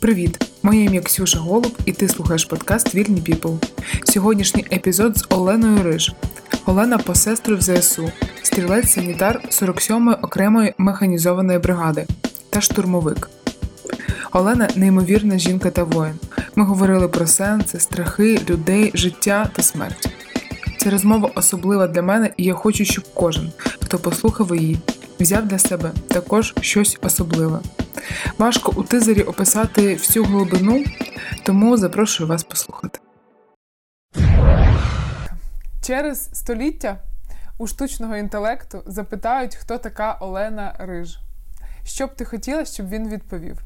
Привіт! Моє ім'я Ксюша Голуб, і ти слухаєш подкаст Вільні Піпл. Сьогоднішній епізод з Оленою Риж. Олена посестру в ЗСУ, стрілець-санітар 47-ї окремої механізованої бригади та штурмовик. Олена неймовірна жінка та воїн. Ми говорили про сенси, страхи, людей, життя та смерть. Ця розмова особлива для мене, і я хочу, щоб кожен, хто послухав її, взяв для себе також щось особливе. Важко у тизері описати всю глибину, тому запрошую вас послухати. Через століття у штучного інтелекту запитають, хто така Олена Риж. Що б ти хотіла, щоб він відповів?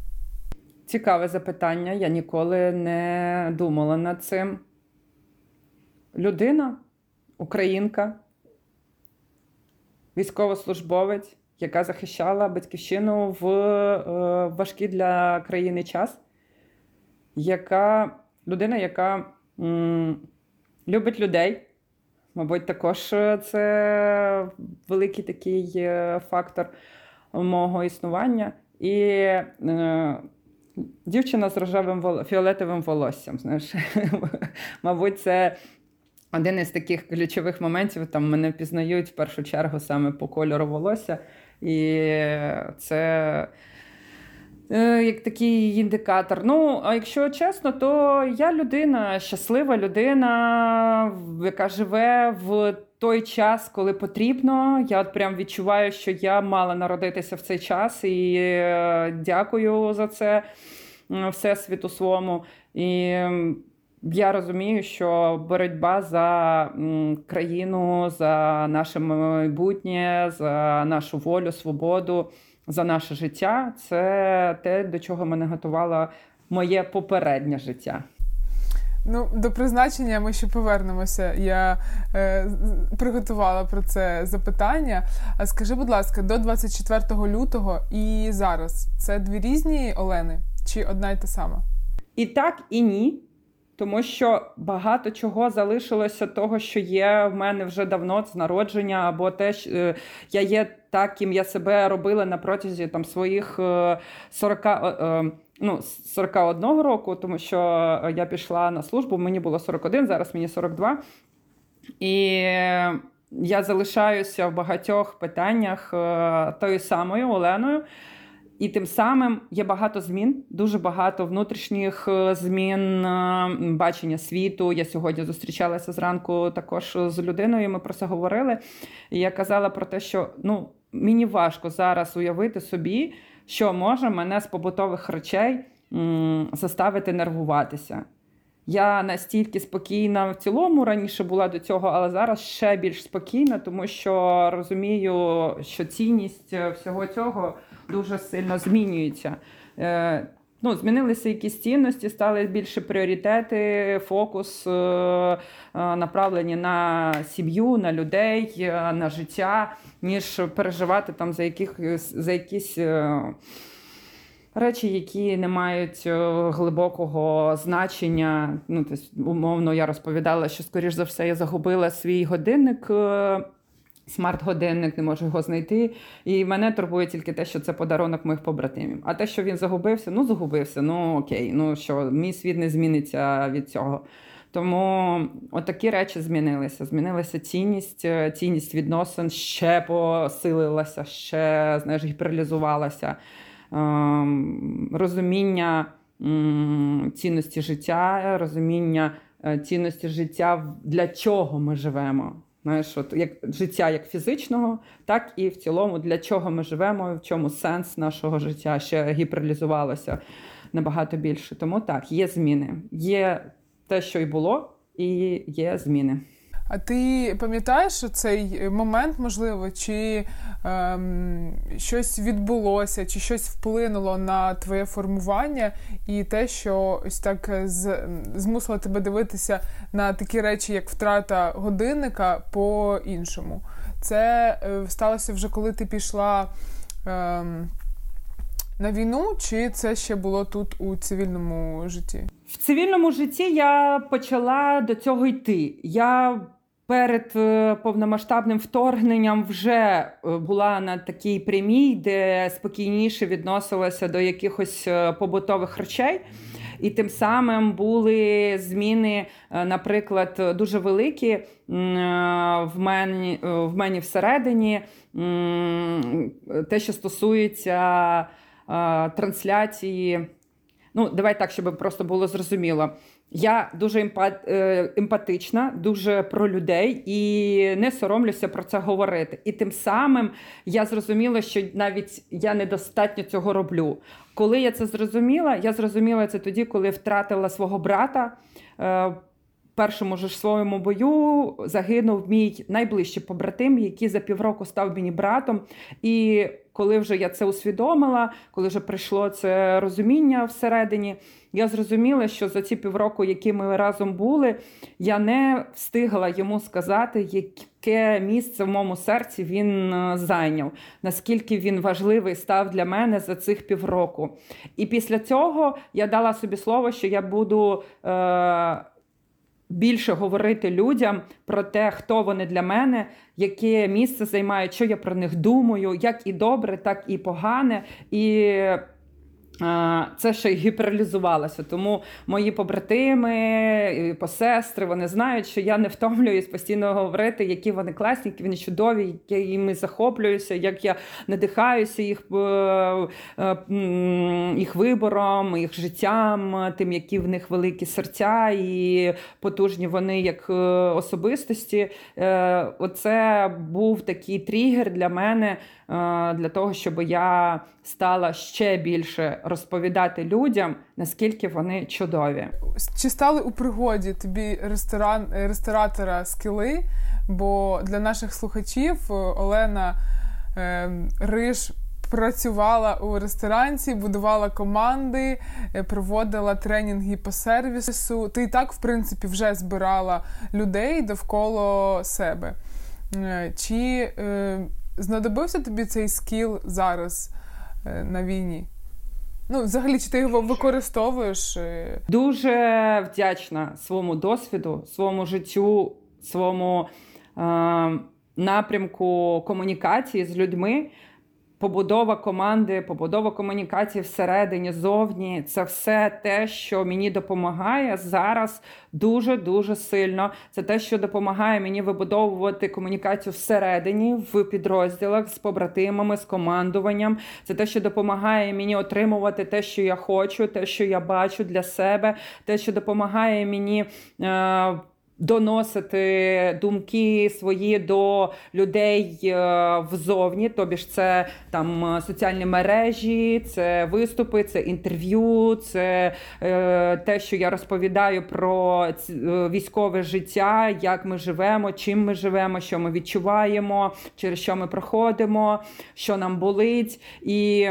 Цікаве запитання. Я ніколи не думала над цим. Людина, українка, військовослужбовець, яка захищала батьківщину в е, важкий для країни час, яка людина, яка м, любить людей. Мабуть, також це великий такий е, фактор мого існування. І е, дівчина з рожевим фіолетовим волоссям. Знаєш, Мабуть, це один із таких ключових моментів. Там мене впізнають в першу чергу саме по кольору волосся. І це е, як такий індикатор. Ну, а якщо чесно, то я людина, щаслива людина, яка живе в той час, коли потрібно. Я от прям відчуваю, що я мала народитися в цей час і е, дякую за це всесвіту своєму. І я розумію, що боротьба за країну, за наше майбутнє, за нашу волю, свободу, за наше життя це те, до чого мене готувало моє попереднє життя. Ну, до призначення ми ще повернемося. Я е, приготувала про це запитання. А скажи, будь ласка, до 24 лютого і зараз це дві різні Олени чи одна й та сама? І так, і ні. Тому що багато чого залишилося того, що є в мене вже давно з народження, або те, що е, я є так, ким я себе робила на протязі там своїх 40, е, е, ну, 41 року, тому що я пішла на службу, мені було 41, зараз мені 42. І я залишаюся в багатьох питаннях тою самою Оленою. І тим самим є багато змін, дуже багато внутрішніх е, змін е, бачення світу. Я сьогодні зустрічалася зранку також з людиною. Ми про це говорили. І я казала про те, що ну мені важко зараз уявити собі, що може мене з побутових речей заставити нервуватися. Я настільки спокійна в цілому раніше була до цього, але зараз ще більш спокійна, тому що розумію, що цінність е, всього цього дуже сильно змінюється. Е, ну, Змінилися якісь цінності, стали більше пріоритети, фокус е, направлені на сім'ю, на людей, на життя, ніж переживати там за яких, за якісь речі, які не мають е, глибокого значення. Ну, тобто, умовно, я розповідала, що, скоріш за все, я загубила свій годинник. Е, смарт-годинник, не можу його знайти. І мене турбує тільки те, що це подарунок моїх побратимів. А те, що він загубився, ну загубився. Ну окей, ну що, мій світ не зміниться від цього. Тому отакі речі змінилися. Змінилася цінність, е, цінність відносин ще посилилася, ще знаєш, гіперлізувалася. Ем, розуміння цінності життя, розуміння е, цінності життя, для чого ми живемо. Знаєш, от як життя як фізичного, так і в цілому, для чого ми живемо, в чому сенс нашого життя ще гіперлізувалося набагато більше. Тому так, є зміни. Є те, що й було, і є зміни. А ти пам'ятаєш цей момент, можливо, чи ем, щось відбулося, чи щось вплинуло на твоє формування, і те, що ось так з, змусило тебе дивитися на такі речі, як втрата годинника по-іншому? Це е, сталося вже коли ти пішла. Ем, на війну, чи це ще було тут у цивільному житті? В цивільному житті я почала до цього йти. Я перед е, повномасштабним вторгненням вже е, була на такій прямій, де спокійніше відносилася до якихось е, побутових речей. І тим самим були зміни, наприклад, дуже великі в мені в мені всередині, те, що стосується трансляції. Ну, давай так, щоб просто було зрозуміло. Я дуже е, емпатична, дуже про людей і не соромлюся про це говорити. І тим самим я зрозуміла, що навіть я недостатньо цього роблю. Коли я це зрозуміла, я зрозуміла це тоді, коли втратила свого брата. Першому ж своєму бою загинув мій найближчий побратим, який за півроку став мені братом. І коли вже я це усвідомила, коли вже прийшло це розуміння всередині, я зрозуміла, що за ці півроку, які ми разом були, я не встигла йому сказати, яке місце в моєму серці він е, зайняв, наскільки він важливий став для мене за цих півроку. І після цього я дала собі слово, що я буду. Е- більше говорити людям про те, хто вони для мене, яке місце займають, що я про них думаю, як і добре, так і погане. І це ще й гіперлізувалося. Тому мої побратими, посестри, вони знають, що я не втомлююсь постійно говорити, які вони класні, які вони чудові, якими захоплююся, як я надихаюся їх е, е, їх вибором, їх життям, тим, які в них великі серця і потужні вони як е, особистості. Оце був такий тригер для мене для того, щоб я стала ще більше розповідати людям, наскільки вони чудові. Чи стали у пригоді тобі ресторан ресторатора скіли? Бо для наших слухачів е, Олена е, Риш. Працювала у ресторанці, будувала команди, е, проводила тренінги по сервісу. Ти і так, в принципі, вже збирала людей довкола себе. Е, чи е, знадобився тобі цей скіл зараз е, на війні? Ну, взагалі, чи ти його використовуєш? Дуже вдячна своєму досвіду, своєму життю, своєму е, напрямку комунікації з людьми побудова команди, побудова комунікації всередині, зовні це все те, що мені допомагає зараз дуже дуже сильно. Це те, що допомагає мені вибудовувати комунікацію всередині, в підрозділах з побратимами, з командуванням. Це те, що допомагає мені отримувати те, що я хочу, те, що я бачу для себе, те, що допомагає мені. Е, Доносити думки свої до людей е, взовні, тобі ж це там е, соціальні мережі, це виступи, це інтерв'ю, це е, те, що я розповідаю про е, військове життя, як ми живемо, чим ми живемо, що ми відчуваємо, через що ми проходимо, що нам болить. І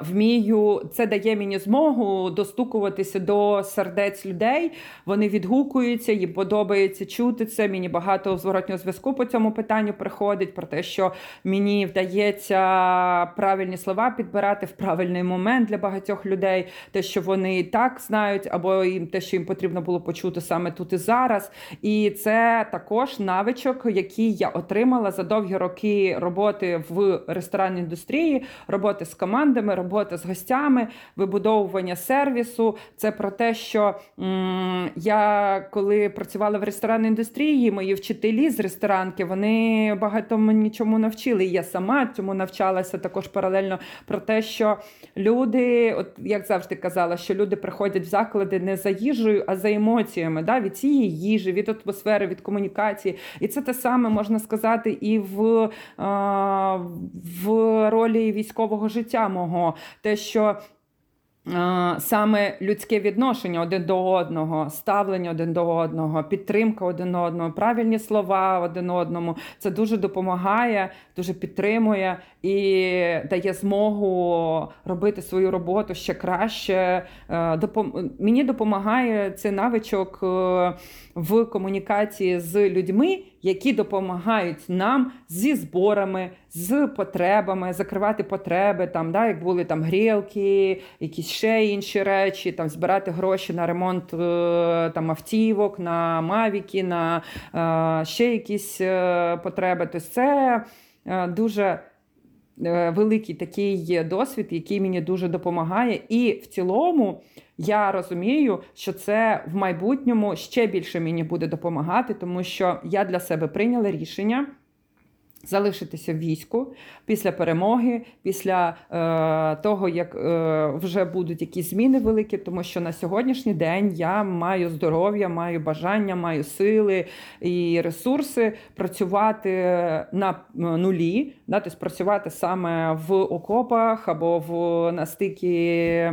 Вмію, це дає мені змогу достукуватися до сердець людей. Вони відгукуються, їм подобається чути це. Мені багато зворотнього зв'язку по цьому питанню приходить про те, що мені вдається правильні слова підбирати в правильний момент для багатьох людей, те, що вони і так знають, або їм те, що їм потрібно було почути саме тут і зараз. І це також навичок, який я отримала за довгі роки роботи в ресторанній індустрії, роботи з командами, робота з гостями, вибудовування сервісу. Це про те, що м я коли працювала в ресторанній індустрії, мої вчителі з ресторанки вони багато мені чому навчили. І я сама цьому навчалася також паралельно про те, що люди, от як завжди казала, що люди приходять в заклади не за їжею, а за емоціями. да, Від цієї їжі, від атмосфери, від комунікації. І це те саме можна сказати і в, в ролі військового життя життя мого, те, що. Саме людське відношення один до одного, ставлення один до одного, підтримка один одного, правильні слова один одному це дуже допомагає, дуже підтримує і дає змогу робити свою роботу ще краще. Е, мені допомагає цей навичок е, в комунікації з людьми, які допомагають нам зі зборами, з потребами, закривати потреби, там, да, як були там грілки, якісь ще інші речі, там збирати гроші на ремонт е, там, автівок, на мавіки, на ще якісь потреби. Тобто це дуже. Великий такий досвід, який мені дуже допомагає, і в цілому я розумію, що це в майбутньому ще більше мені буде допомагати, тому що я для себе прийняла рішення залишитися в війську після перемоги, після е, того, як е, вже будуть якісь зміни великі, тому що на сьогоднішній день я маю здоров'я, маю бажання, маю сили і ресурси працювати на нулі, да, тобто працювати саме в окопах або в на стикі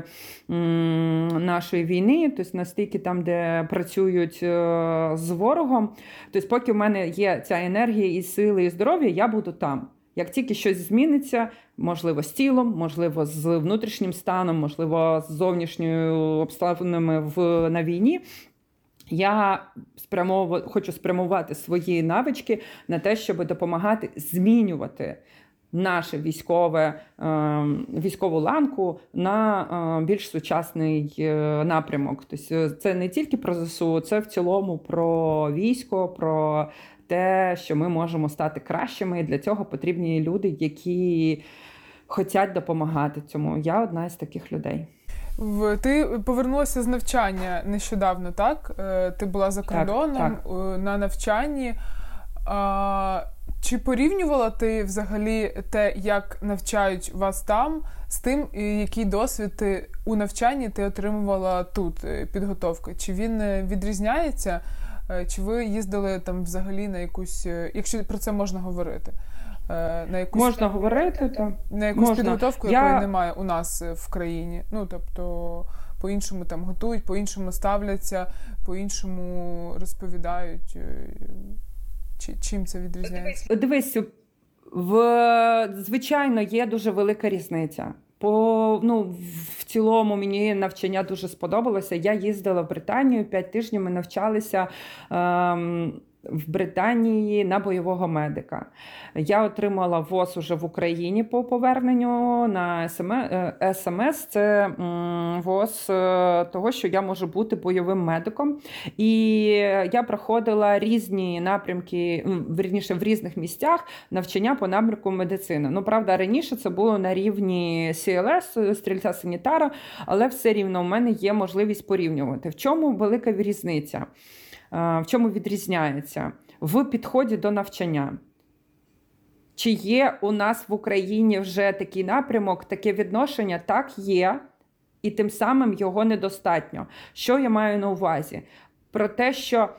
нашої війни, тобто на стикі там, де працюють е, з ворогом. Тобто, поки в мене є ця енергія і сили, і здоров'я, я буду там. Як тільки щось зміниться, можливо, з тілом, можливо, з внутрішнім станом, можливо, з зовнішньою обставинами в, на війні, я спрямов... хочу спрямувати свої навички на те, щоб допомагати змінювати наше військове, ем, військову ланку на е, більш сучасний е, напрямок. Тобто це не тільки про ЗСУ, це в цілому про військо, про те, що ми можемо стати кращими. І для цього потрібні люди, які хочуть допомагати цьому. Я одна з таких людей. Ти повернулася з навчання нещодавно, так? Е, ти була за кордоном так, так. на навчанні. А, Чи порівнювала ти взагалі те, як навчають вас там, з тим, який досвід ти у навчанні ти отримувала тут е, підготовка? Чи він е, відрізняється? Е, чи ви їздили там взагалі на якусь, е, якщо про це можна говорити? Е, на якусь можна говорити так. на якусь можна. підготовку, Я... якої немає у нас в країні. Ну тобто по-іншому там готують, по-іншому ставляться, по-іншому розповідають. Чи, Чим це відрізняється? Дивись, в звичайно є дуже велика різниця. По ну в цілому мені навчання дуже сподобалося. Я їздила в Британію п'ять тижнів. Ми навчалися. Ем, в Британії на бойового медика. Я отримала ВОЗ уже в Україні по поверненню на СМС. Це ВОЗ е, того, що я можу бути бойовим медиком. І я проходила різні напрямки, вірніше в різних місцях навчання по напрямку медицини. Ну, правда, раніше це було на рівні CLS, стрільця санітара, але все рівно у мене є можливість порівнювати. В чому велика різниця? В чому відрізняється? В підході до навчання. Чи є у нас в Україні вже такий напрямок, таке відношення? Так, є, і тим самим його недостатньо. Що я маю на увазі? Про те, що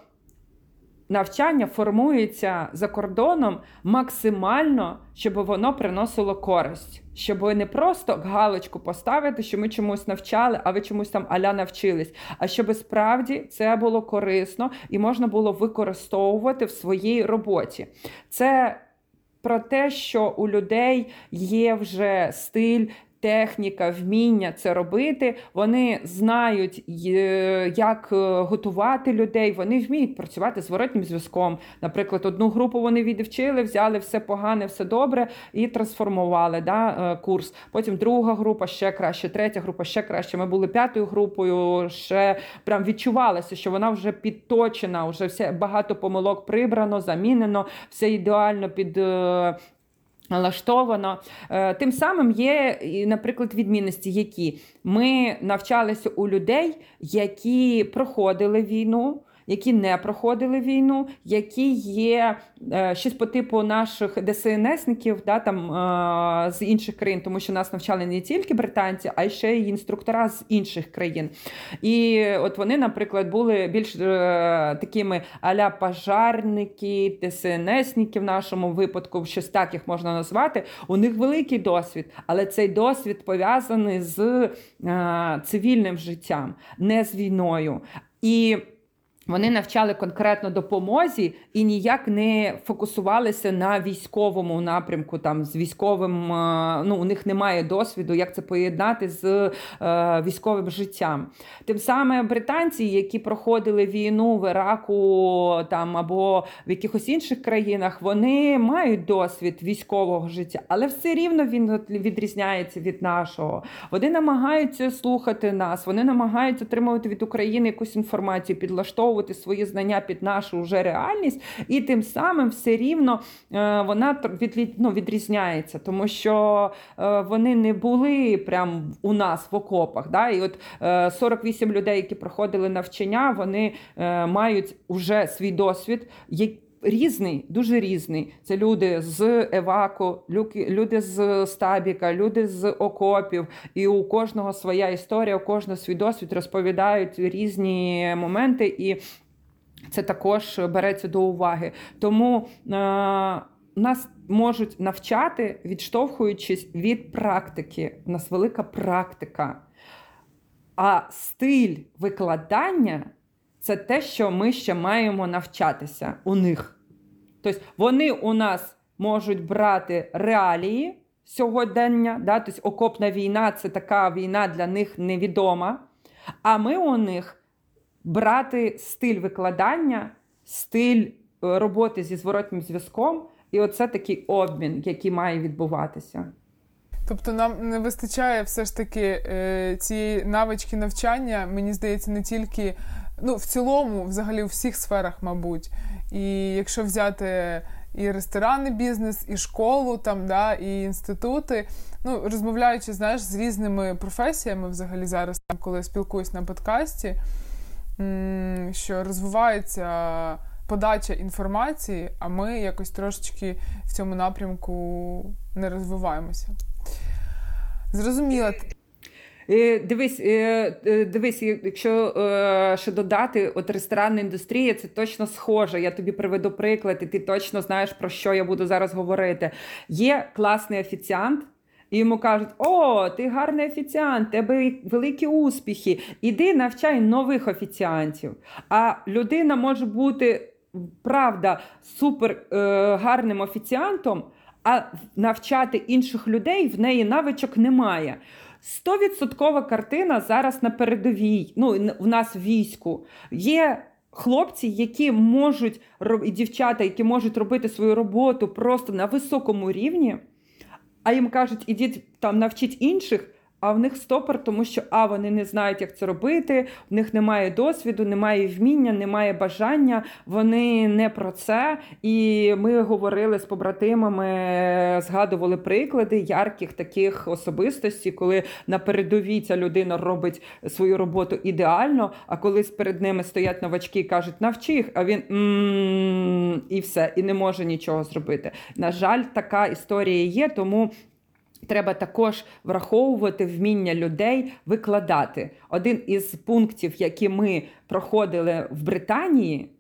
навчання формується за кордоном максимально, щоб воно приносило користь, щоб не просто галочку поставити, що ми чомусь навчали, а ви чомусь там аля навчились. А щоб справді це було корисно і можна було використовувати в своїй роботі. Це про те, що у людей є вже стиль техніка, вміння це робити. Вони знають, як е, готувати людей, вони вміють працювати з воротнім зв'язком. Наприклад, одну групу вони відвчили, взяли все погане, все добре і трансформували да, е, курс. Потім друга група ще краще, третя група ще краще. Ми були п'ятою групою, ще прям відчувалося, що вона вже підточена, вже все багато помилок прибрано, замінено, все ідеально під е, Налаштовано. Е, тим самим є, наприклад, відмінності, які ми навчалися у людей, які проходили війну які не проходили війну, які є е, щось по типу наших ДСНСників, да, там е, з інших країн, тому що нас навчали не тільки британці, а й ще й інструктора з інших країн. І от вони, наприклад, були більш е, такими аля пожарники, ДСНСники в нашому випадку, щось так їх можна назвати. У них великий досвід, але цей досвід пов'язаний з цивільним життям, не з війною. І Вони навчали конкретно допомозі і ніяк не фокусувалися на військовому напрямку. Там з військовим е, ну у них немає досвіду, як це поєднати з е, військовим життям. Тим самим британці, які проходили війну в Іраку там або в якихось інших країнах, вони мають досвід військового життя, але все рівно він відрізняється від нашого. Вони намагаються слухати нас, вони намагаються отримувати від України якусь інформацію, підлаштовувати підлаштовувати свої знання під нашу вже реальність, і тим самим все рівно е, вона ну, відрізняється, тому що е, вони не були прям у нас в окопах. Да? І от 48 е, людей, які проходили навчання, вони мають уже свій досвід. Різний, дуже різний. Це люди з Еваку, люди з Стабіка, люди з окопів. І у кожного своя історія, у кожного свій досвід розповідають різні моменти, і це також береться до уваги. Тому е, нас можуть навчати, відштовхуючись від практики. У нас велика практика. А стиль викладання це те, що ми ще маємо навчатися у них. Тобто вони у нас можуть брати реалії сьогодення, да? тобто окопна війна це така війна для них невідома. А ми у них брати стиль викладання, стиль е, роботи зі зворотнім зв'язком, і оце такий обмін, який має відбуватися. Тобто нам не вистачає все ж таки е, цієї навички навчання, мені здається, не тільки ну, в цілому, взагалі у всіх сферах, мабуть. І якщо взяти і ресторанний бізнес, і школу, там, да, і інститути, ну, розмовляючи знаєш, з різними професіями, взагалі зараз, там, коли я спілкуюсь на подкасті, що розвивається подача інформації, а ми якось трошечки в цьому напрямку не розвиваємося. Зрозуміло. Дивись, е, е, дивись, якщо е, ще додати, от ресторанна індустрія це точно схоже. Я тобі приведу приклад, і ти точно знаєш, про що я буду зараз говорити. Є класний офіціант. І йому кажуть, о, ти гарний офіціант, тебе великі успіхи, іди навчай нових офіціантів. А людина може бути, правда, супер е, гарним офіціантом, а навчати інших людей в неї навичок немає. Стовідсоткова картина зараз на передовій. Ну, в нас війську. Є хлопці, які можуть і дівчата, які можуть робити свою роботу просто на високому рівні, а їм кажуть, ідіть там навчіть інших а в них стопор, тому що а вони не знають, як це робити, в них немає досвіду, немає вміння, немає бажання, вони не про це. І ми говорили з побратимами, згадували приклади ярких таких особистостей, коли на передовій ця людина робить свою роботу ідеально. А колись перед ними стоять новачки і кажуть, навчи їх, а він і все, і не може нічого зробити. На жаль, така історія є, тому. Треба також враховувати вміння людей викладати. Один із пунктів, які ми проходили в Британії,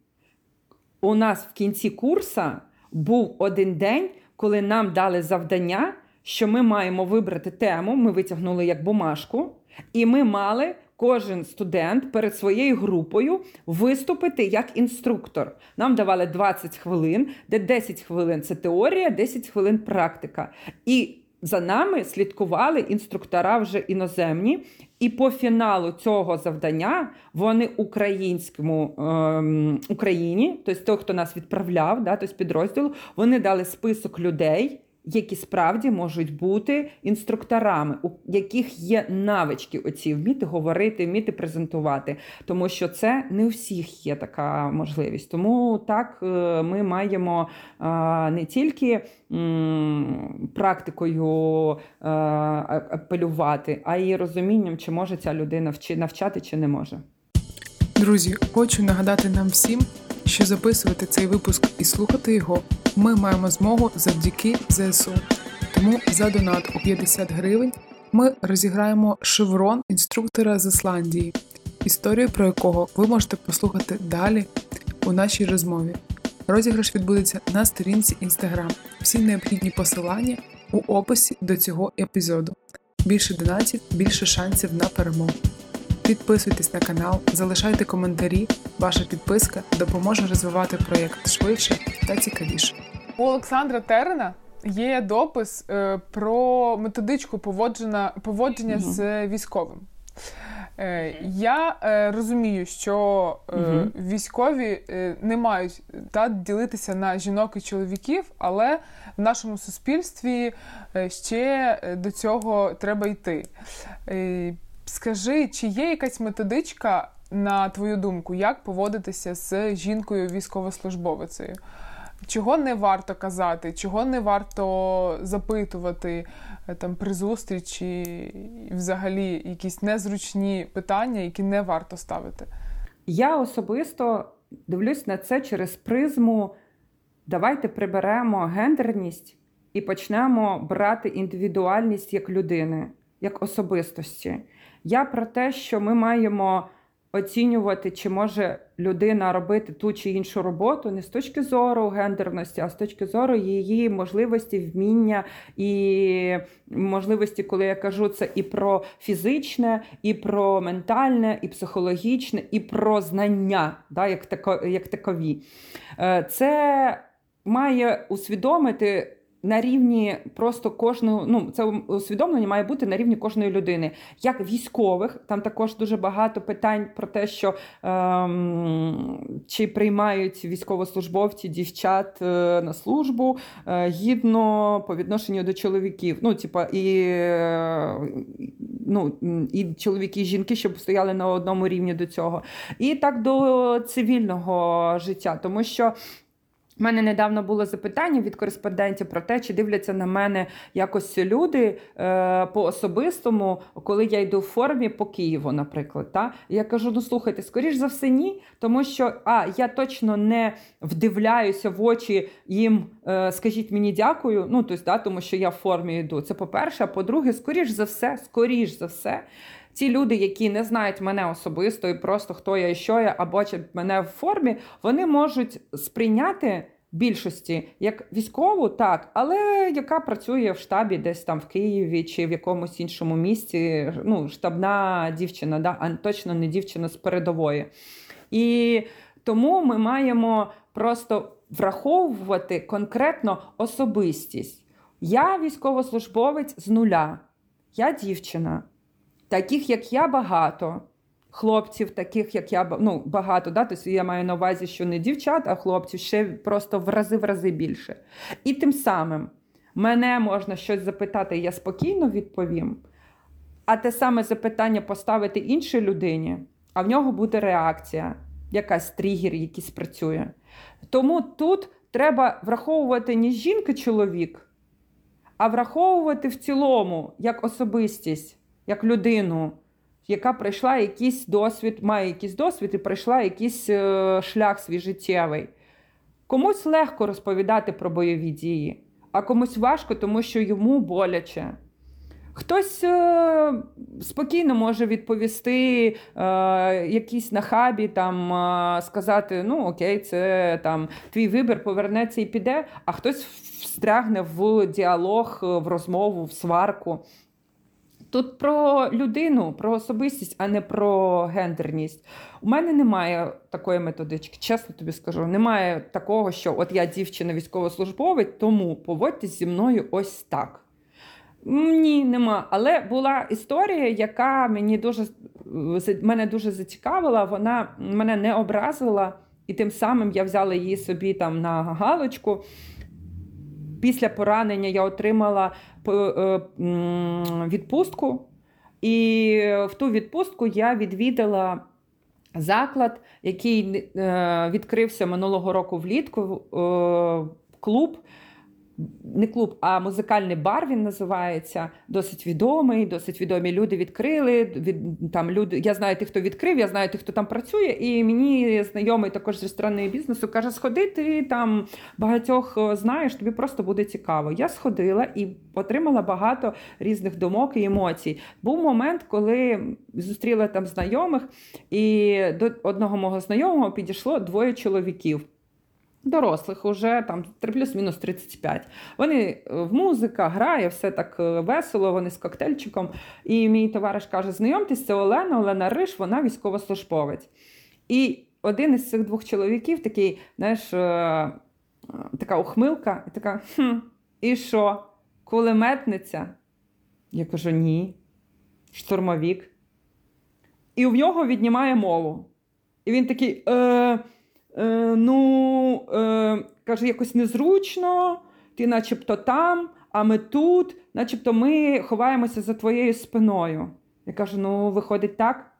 у нас в кінці курса був один день, коли нам дали завдання, що ми маємо вибрати тему. Ми витягнули як бумажку, і ми мали. Кожен студент перед своєю групою виступити як інструктор. Нам давали 20 хвилин, де 10 хвилин це теорія, 10 хвилин практика. І за нами слідкували інструктора вже іноземні, і по фіналу цього завдання вони українському ем, Україні, тобто той, хто нас відправляв, да, тобто підрозділу, вони дали список людей які справді можуть бути інструкторами, у яких є навички оці вміти говорити, вміти презентувати, тому що це не у всіх є така можливість. Тому так е, ми маємо не тільки практикою е, апелювати, а й розумінням, чи може ця людина навчати, чи не може. Друзі, хочу нагадати нам всім, що записувати цей випуск і слухати його ми маємо змогу завдяки ЗСУ. Тому за донат у 50 гривень ми розіграємо шеврон інструктора з Ісландії, історію про якого ви можете послухати далі у нашій розмові. Розіграш відбудеться на сторінці Instagram. Всі необхідні посилання у описі до цього епізоду. Більше донатів, більше шансів на перемогу. Підписуйтесь на канал, залишайте коментарі. Ваша підписка допоможе розвивати проєкт швидше та цікавіше. У Олександра Терена є допис е, про методичку поводження, поводження угу. з військовим. Е, я е, розумію, що угу. військові не мають та, ділитися на жінок і чоловіків, але в нашому суспільстві ще до цього треба йти. Скажи, чи є якась методичка, на твою думку, як поводитися з жінкою військовослужбовицею? Чого не варто казати, чого не варто запитувати е, там при зустрічі, взагалі якісь незручні питання, які не варто ставити? Я особисто дивлюсь на це через призму. Давайте приберемо гендерність і почнемо брати індивідуальність як людини, як особистості. Я про те, що ми маємо оцінювати, чи може людина робити ту чи іншу роботу не з точки зору гендерності, а з точки зору її можливості, вміння і можливості, коли я кажу це і про фізичне, і про ментальне, і психологічне, і про знання, да, як, тако, як такові. Е, це має усвідомити на рівні просто кожного, ну це усвідомлення має бути на рівні кожної людини. Як військових, там також дуже багато питань про те, що ем, чи приймають військовослужбовці дівчат е, на службу е, гідно по відношенню до чоловіків. Ну, типа, і е, ну, і чоловіки, і жінки, щоб стояли на одному рівні до цього. І так до цивільного життя, тому що. У мене недавно було запитання від кореспондентів про те, чи дивляться на мене якось люди е, по особистому, коли я йду в формі по Києву, наприклад. Та? Я кажу: ну слухайте, скоріш за все, ні, тому що а, я точно не вдивляюся в очі їм, е, скажіть мені дякую. Ну, тобто, да, тому що я в формі йду. Це по-перше, а по-друге, скоріш за все, скоріш за все. Ті люди, які не знають мене особисто і просто хто я і що я, а бачать мене в формі, вони можуть сприйняти більшості як військову, так, але яка працює в штабі, десь там в Києві чи в якомусь іншому місці. Ну, штабна дівчина, да, а точно не дівчина з передової. І тому ми маємо просто враховувати конкретно особистість. Я військовослужбовець з нуля, я дівчина. Таких, як я, багато. Хлопців, таких, як я ну, багато, да? тобто я маю на увазі, що не дівчат, а хлопців ще просто в рази в рази більше. І тим самим мене можна щось запитати, я спокійно відповім. А те саме запитання поставити іншій людині, а в нього буде реакція, якась тригер, який спрацює. Тому тут треба враховувати не жінка-чоловік, а враховувати в цілому як особистість як людину, яка пройшла якийсь досвід, має якийсь досвід і пройшла якийсь е, шлях свій життєвий. Комусь легко розповідати про бойові дії, а комусь важко, тому що йому боляче. Хтось е, спокійно може відповісти е, якісь на хабі, там, сказати: ну окей, це там твій вибір повернеться і піде, а хтось встрягне в діалог, в розмову, в сварку. Тут про людину, про особистість, а не про гендерність. У мене немає такої методички, чесно тобі скажу. Немає такого, що от я дівчина військовослужбовець, тому поводьтесь зі мною ось так. Ні, нема. Але була історія, яка мені дуже мене дуже зацікавила. Вона мене не образила, і тим самим я взяла її собі там на галочку. Після поранення я отримала е, відпустку, і в ту відпустку я відвідала заклад, який е, відкрився минулого року влітку е, клуб не клуб, а музикальний бар він називається. Досить відомий, досить відомі люди відкрили. Від, там люди, Я знаю тих, хто відкрив, я знаю тих, хто там працює. І мені знайомий також з ресторанного бізнесу каже: Сходи, ти там багатьох е, знаєш, тобі просто буде цікаво. Я сходила і отримала багато різних думок і емоцій. Був момент, коли зустріла там знайомих, і до одного мого знайомого підійшло двоє чоловіків. Дорослих, уже там плюс-мінус 35. Вони е, в музика грає, все так е, весело, вони з коктейльчиком. І мій товариш каже: знайомтесь, це Олена, Олена Риш, вона військовослужбовець. І один із цих двох чоловіків такий, знаєш, така ухмилка, і така: хм, і що? Кулеметниця? Я кажу, ні. Штурмовік. І в нього віднімає мову. І він такий: е, е, ну, е, каже, якось незручно, ти начебто там, а ми тут, начебто ми ховаємося за твоєю спиною. Я кажу: ну, виходить так.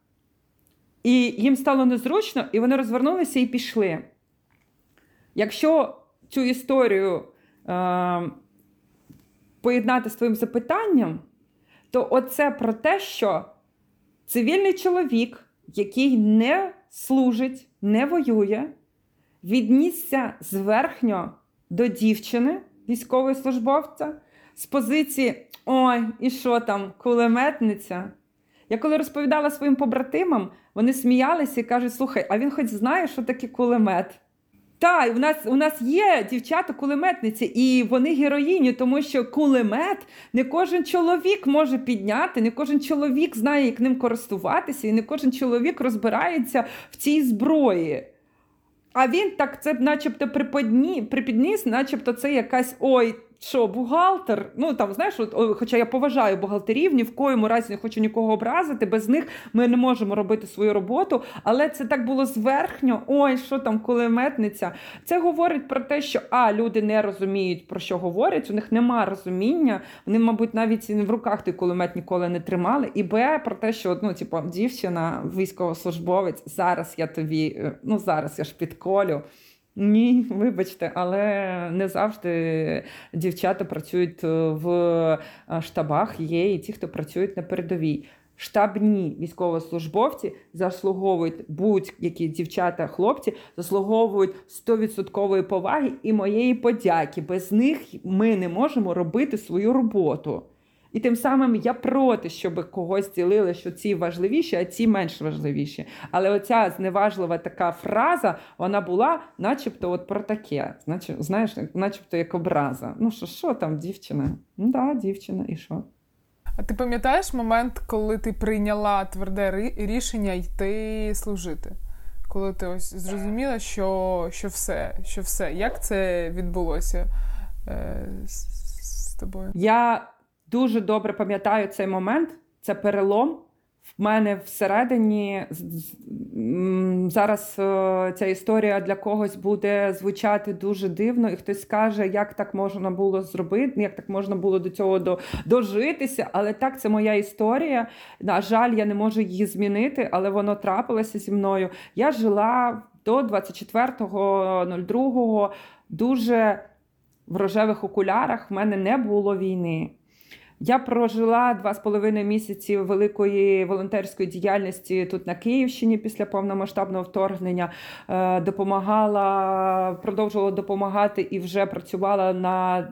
І їм стало незручно, і вони розвернулися і пішли. Якщо цю історію е, поєднати з твоїм запитанням, то оце про те, що цивільний чоловік, який не служить, не воює, віднісся зверхньо до дівчини, військової службовця, з позиції Ой, і що там, кулеметниця. Я коли розповідала своїм побратимам, вони сміялися і кажуть: слухай, а він хоч знає, що таке кулемет. Так, у нас у нас є дівчата-кулеметниці, і вони героїні, тому що кулемет не кожен чоловік може підняти, не кожен чоловік знає, як ним користуватися, і не кожен чоловік розбирається в цій зброї. А він так це начебто приподні, припідніс, начебто це якась ой, що бухгалтер, ну там знаєш, от, хоча я поважаю бухгалтерів, ні в коєму разі не хочу нікого образити, без них ми не можемо робити свою роботу. Але це так було зверхньо. Ой, що там кулеметниця. Це говорить про те, що а люди не розуміють, про що говорять, у них нема розуміння. Вони, мабуть, навіть в руках той кулемет ніколи не тримали. І Б, про те, що ну, типу, дівчина, військовослужбовець, зараз я тобі, е, ну зараз я ж підколю. Ні, вибачте, але не завжди дівчата працюють е, в е, штабах. Є і ті, хто працюють на передовій. Штабні військовослужбовці заслуговують будь-які дівчата, хлопці заслуговують 100% поваги і моєї подяки. Без них ми не можемо робити свою роботу. І тим самим я проти, щоб когось ділили, що ці важливіші, а ці менш важливіші. Але оця зневажлива така фраза, вона була, начебто, от про таке. Значить, знаєш, начебто як образа. Ну, що, що там, дівчина? Ну да, дівчина, і що? А ти пам'ятаєш момент, коли ти прийняла тверде рішення йти служити? Коли ти ось зрозуміла, що що все, що все. Як це відбулося е, з, з тобою? Я дуже добре пам'ятаю цей момент, це перелом. В мене всередині зараз е, ця історія для когось буде звучати дуже дивно, і хтось скаже, як так можна було зробити, як так можна було до цього дожитися. Але так, це моя історія. На жаль, я не можу її змінити, але воно трапилося зі мною. Я жила до 24.02 дуже в рожевих окулярах. В мене не було війни. Я прожила два з половиною місяці великої волонтерської діяльності тут на Київщині після повномасштабного вторгнення. Е, допомагала, продовжувала допомагати і вже працювала на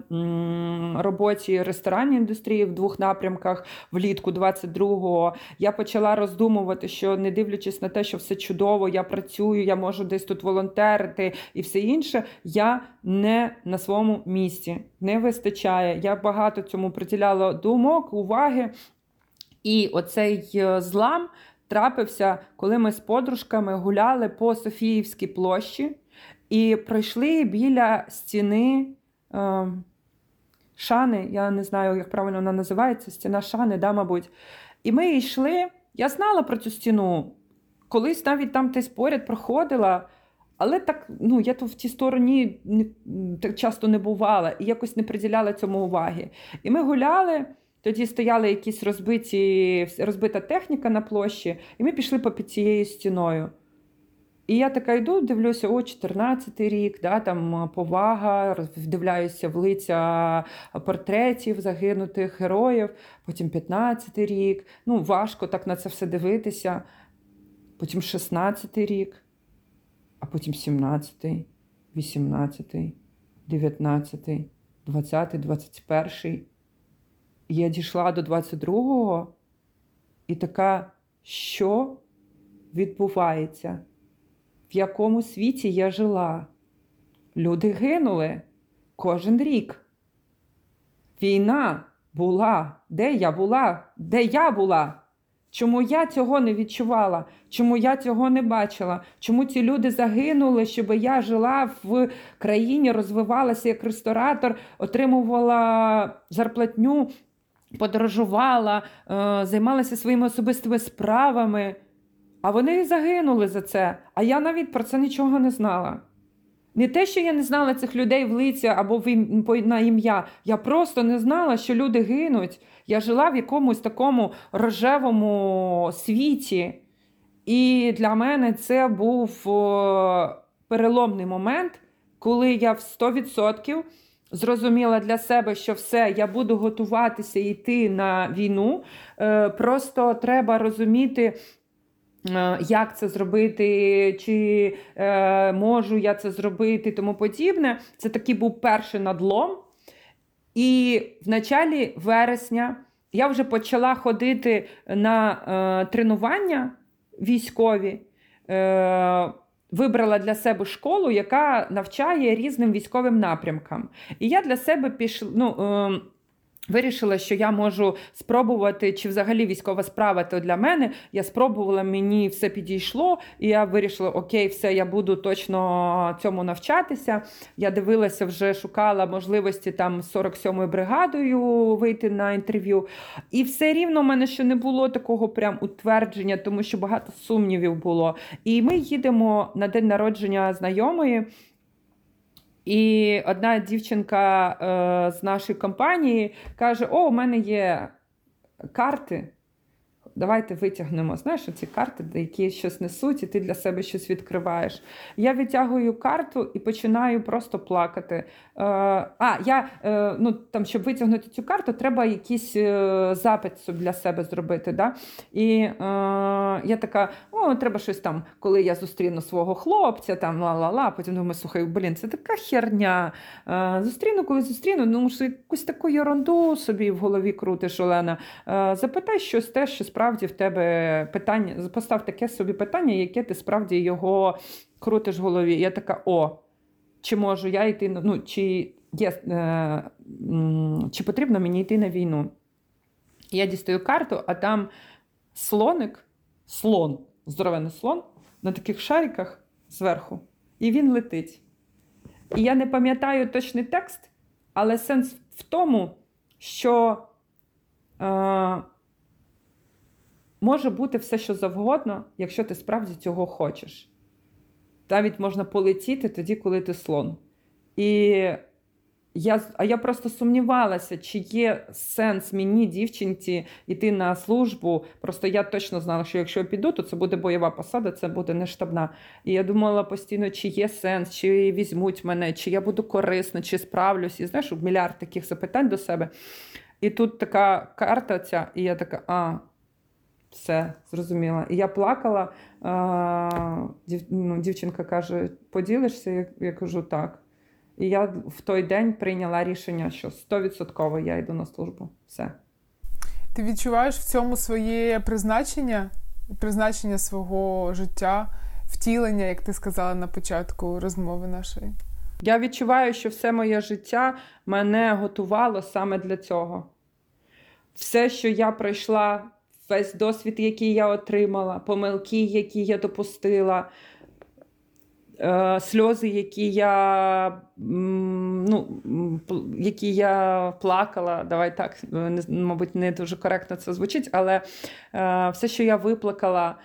роботі ресторанній індустрії в двох напрямках влітку 22-го. Я почала роздумувати, що не дивлячись на те, що все чудово, я працюю, я можу десь тут волонтерити і все інше. Я не на своєму місці не вистачає. Я багато цьому приділяла думок, уваги. І оцей е, злам трапився, коли ми з подружками гуляли по Софіївській площі і пройшли біля стіни е, Шани. Я не знаю, як правильно вона називається, стіна Шани, да, мабуть. І ми йшли. Я знала про цю стіну. Колись навіть там десь поряд проходила. Але так, ну я то в тій стороні не, так часто не бувала і якось не приділяла цьому уваги. І ми гуляли, тоді стояли якісь розбиті, розбита техніка на площі, і ми пішли попід цією стіною. І я така йду, дивлюся, о, 14-й рік, да, там повага, вдивляюся в лиця портретів загинутих героїв, потім 15-й рік. Ну, важко так на це все дивитися. Потім 16-й рік а потім 17, 18, 19, 20, 21. І я дійшла до 22-го і така, що відбувається? В якому світі я жила? Люди гинули кожен рік. Війна була. Де я була? Де я була? Чому я цього не відчувала? Чому я цього не бачила? Чому ці люди загинули, щоб я жила в країні, розвивалася як ресторатор, отримувала зарплатню, подорожувала, е, займалася своїми особистими справами? А вони загинули за це. А я навіть про це нічого не знала. Не те, що я не знала цих людей в лиці або в на ім'я. Я просто не знала, що люди гинуть. Я жила в якомусь такому рожевому світі. І для мене це був переломний момент, коли я в 100% зрозуміла для себе, що все, я буду готуватися йти на війну. Е, просто треба розуміти. Е, як це зробити, чи е, можу я це зробити, тому подібне. Це такий був перший надлом. І в началі вересня я вже почала ходити на е, тренування військові. Е, Вибрала для себе школу, яка навчає різним військовим напрямкам. І я для себе пішла. ну, е, Вирішила, що я можу спробувати, чи взагалі військова справа то для мене. Я спробувала, мені все підійшло, і я вирішила, окей, все, я буду точно цьому навчатися. Я дивилася, вже шукала можливості там з 47-ю бригадою вийти на інтерв'ю. І все рівно в мене ще не було такого прям утвердження, тому що багато сумнівів було. І ми їдемо на день народження знайомої. І одна дівчинка е, з нашої компанії каже: О, у мене є карти давайте витягнемо. Знаєш, ці карти, які щось несуть, і ти для себе щось відкриваєш. Я витягую карту і починаю просто плакати. Е, а, я, е, ну, там, щоб витягнути цю карту, треба якийсь е, запит для себе зробити. Да? І е, я така, о, треба щось там, коли я зустріну свого хлопця, там ла-ла-ла, потім думаю, слухай, блін, це така херня. Е, зустріну, коли зустріну, ну якусь таку ерунду собі в голові крутиш, Олена. Е, запитай щось те, що справді справді в тебе питання, постав таке собі питання, яке ти справді його крутиш в голові. я така: о, чи можу я йти ну, чи є, е, чи потрібно мені йти на війну? Я дістаю карту, а там слоник, слон, здоровений слон, на таких шариках зверху, і він летить. І я не пам'ятаю точний текст, але сенс в тому, що. Е, може бути все, що завгодно, якщо ти справді цього хочеш. Навіть можна полетіти тоді, коли ти слон. І я а я просто сумнівалася, чи є сенс мені, дівчинці, йти на службу. Просто я точно знала, що якщо я піду, то це буде бойова посада, це буде не штабна. І я думала постійно, чи є сенс, чи візьмуть мене, чи я буду корисна, чи справлюсь. І знаєш, мільярд таких запитань до себе. І тут така карта ця, і я така, а. Все, зрозуміла. І я плакала. А, дів, ну, Дівчинка каже: поділишся? Я, я кажу так. І я в той день прийняла рішення, що 100% я йду на службу. Все. Ти відчуваєш в цьому своє призначення, призначення свого життя, втілення, як ти сказала на початку розмови нашої? Я відчуваю, що все моє життя мене готувало саме для цього. Все, що я пройшла весь досвід, який я отримала, помилки, які я допустила, е, сльози, які я ну, які я плакала. Давай так, мабуть, не дуже коректно це звучить, але е, все, що я виплакала.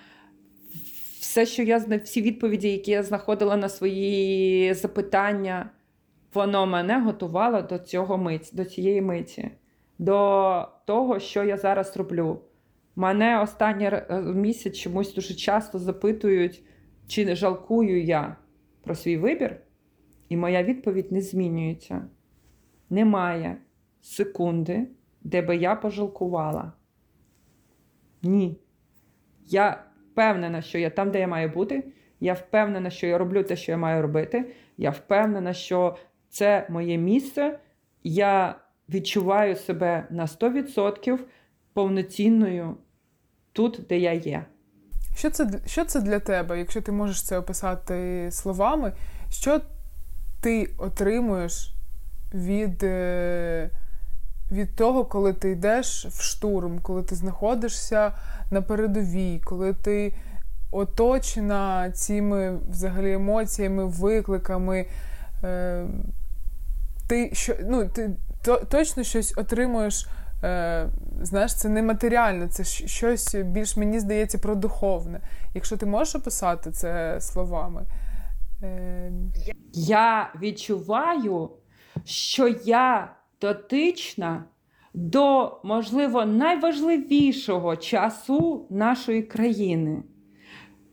Все, що я всі відповіді, які я знаходила на свої запитання, воно мене готувало до цього миті, до цієї миті, до того, що я зараз роблю. Мене останній е, місяць чомусь дуже часто запитують, чи не жалкую я про свій вибір, і моя відповідь не змінюється. Немає секунди, де би я пожалкувала. Ні. Я впевнена, що я там, де я маю бути. Я впевнена, що я роблю те, що я маю робити. Я впевнена, що це моє місце. Я відчуваю себе на 100% повноцінною тут, де я є. Що це що це для тебе, якщо ти можеш це описати словами? Що ти отримуєш від е, від того, коли ти йдеш в штурм, коли ти знаходишся на передовій, коли ти оточена цими взагалі емоціями, викликами. Е, ти що, ну, ти то, точно щось отримуєш. Е, Знаєш, це не матеріальне, це щось більш, мені здається, про духовне. Якщо ти можеш описати це словами. Е... Я відчуваю, що я дотична до, можливо, найважливішого часу нашої країни.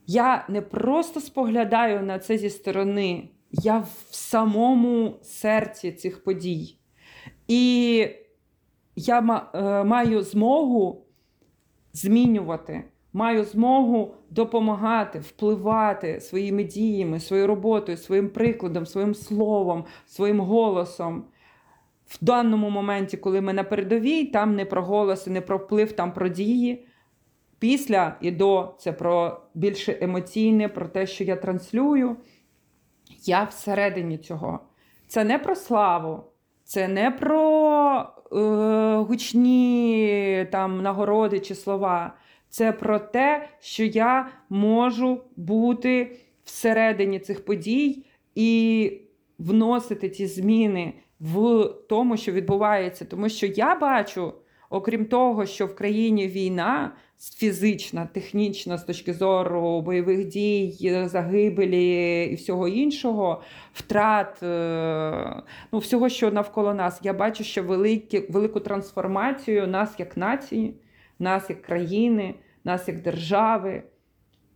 Я не просто споглядаю на це зі сторони, я в самому серці цих подій. І я е, маю змогу змінювати, маю змогу допомагати, впливати своїми діями, своєю роботою, своїм прикладом, своїм словом, своїм голосом. В даному моменті, коли ми на передовій, там не про голоси, не про вплив, там про дії. Після і до це про більше емоційне, про те, що я транслюю. Я всередині цього. Це не про славу, це не про е, гучні там нагороди чи слова. Це про те, що я можу бути всередині цих подій і вносити ці зміни в тому, що відбувається. Тому що я бачу, окрім того, що в країні війна фізична, технічна з точки зору бойових дій, загибелі і всього іншого, втрат е, ну, всього, що навколо нас, я бачу, що великі, велику трансформацію нас як нації, нас як країни, нас як держави.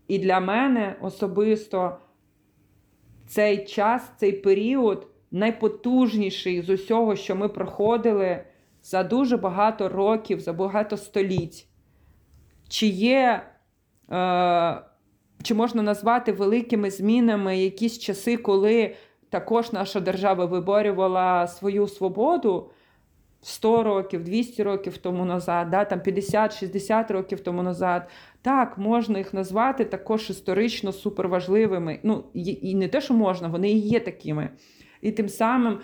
І для мене особисто цей час, цей період найпотужніший з усього, що ми проходили за дуже багато років, за багато століть. Чи є, е, чи можна назвати великими змінами якісь часи, коли також наша держава виборювала свою свободу 100 років, 200 років тому назад, да, там 50-60 років тому назад. Так, можна їх назвати також історично суперважливими. Ну, і не те, що можна, вони і є такими. І тим самим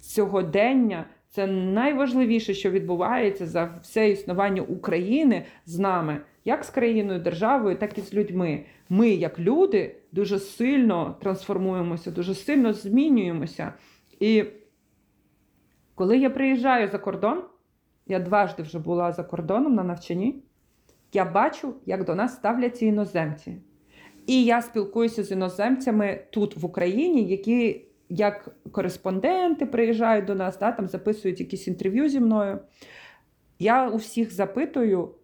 сьогодення це найважливіше, що відбувається за все існування України з нами, як з країною, державою, так і з людьми. Ми, як люди, дуже сильно трансформуємося, дуже сильно змінюємося. І коли я приїжджаю за кордон, я дважди вже була за кордоном на навчанні, я бачу, як до нас ставляться іноземці. І я спілкуюся з іноземцями тут в Україні, які як кореспонденти приїжджають до нас, да, там записують якісь інтерв'ю зі мною. Я у всіх запитую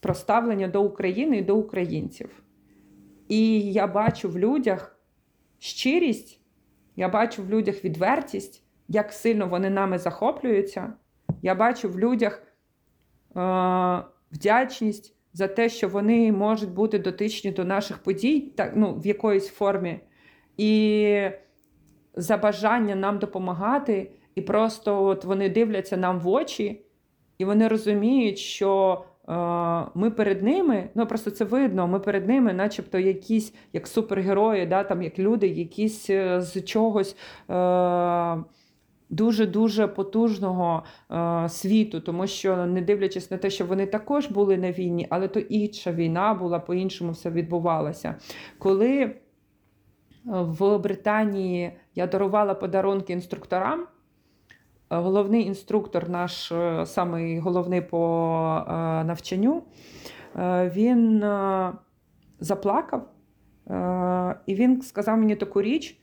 про ставлення до України і до українців. І я бачу в людях щирість, я бачу в людях відвертість, як сильно вони нами захоплюються. Я бачу в людях е- вдячність за те, що вони можуть бути дотичні до наших подій так, ну, в якоїсь формі. І за бажання нам допомагати, і просто от вони дивляться нам в очі, і вони розуміють, що е, ми перед ними, ну просто це видно, ми перед ними, начебто, якісь як супергерої, да, там як люди, якісь е, з чогось. Е, Дуже-дуже потужного е, світу, тому що, не дивлячись на те, що вони також були на війні, але то інша війна була, по-іншому все відбувалося. Коли в Британії я дарувала подарунки інструкторам. Головний інструктор, наш е, самий головний по е, навчанню, е, він заплакав, і він сказав мені таку річ,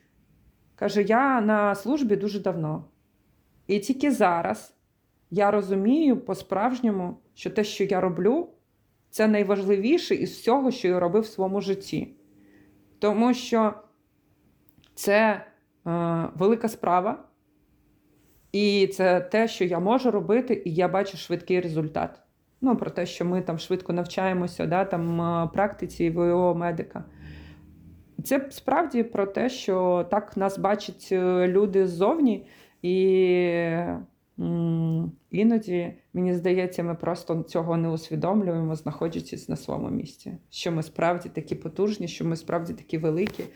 каже: Я на службі дуже давно. І тільки зараз я розумію по-справжньому, що те, що я роблю, це найважливіше із всього, що я робив в своєму житті. Тому що це е, велика справа, і це те, що я можу робити, і я бачу швидкий результат. Ну, про те, що ми там швидко навчаємося, да, там е, практиці ВО медика. Це справді про те, що так нас бачать е, люди ззовні, і іноді, мені здається, ми просто цього не усвідомлюємо, знаходячись на своєму місці. Що ми справді такі потужні, що ми справді такі великі Е,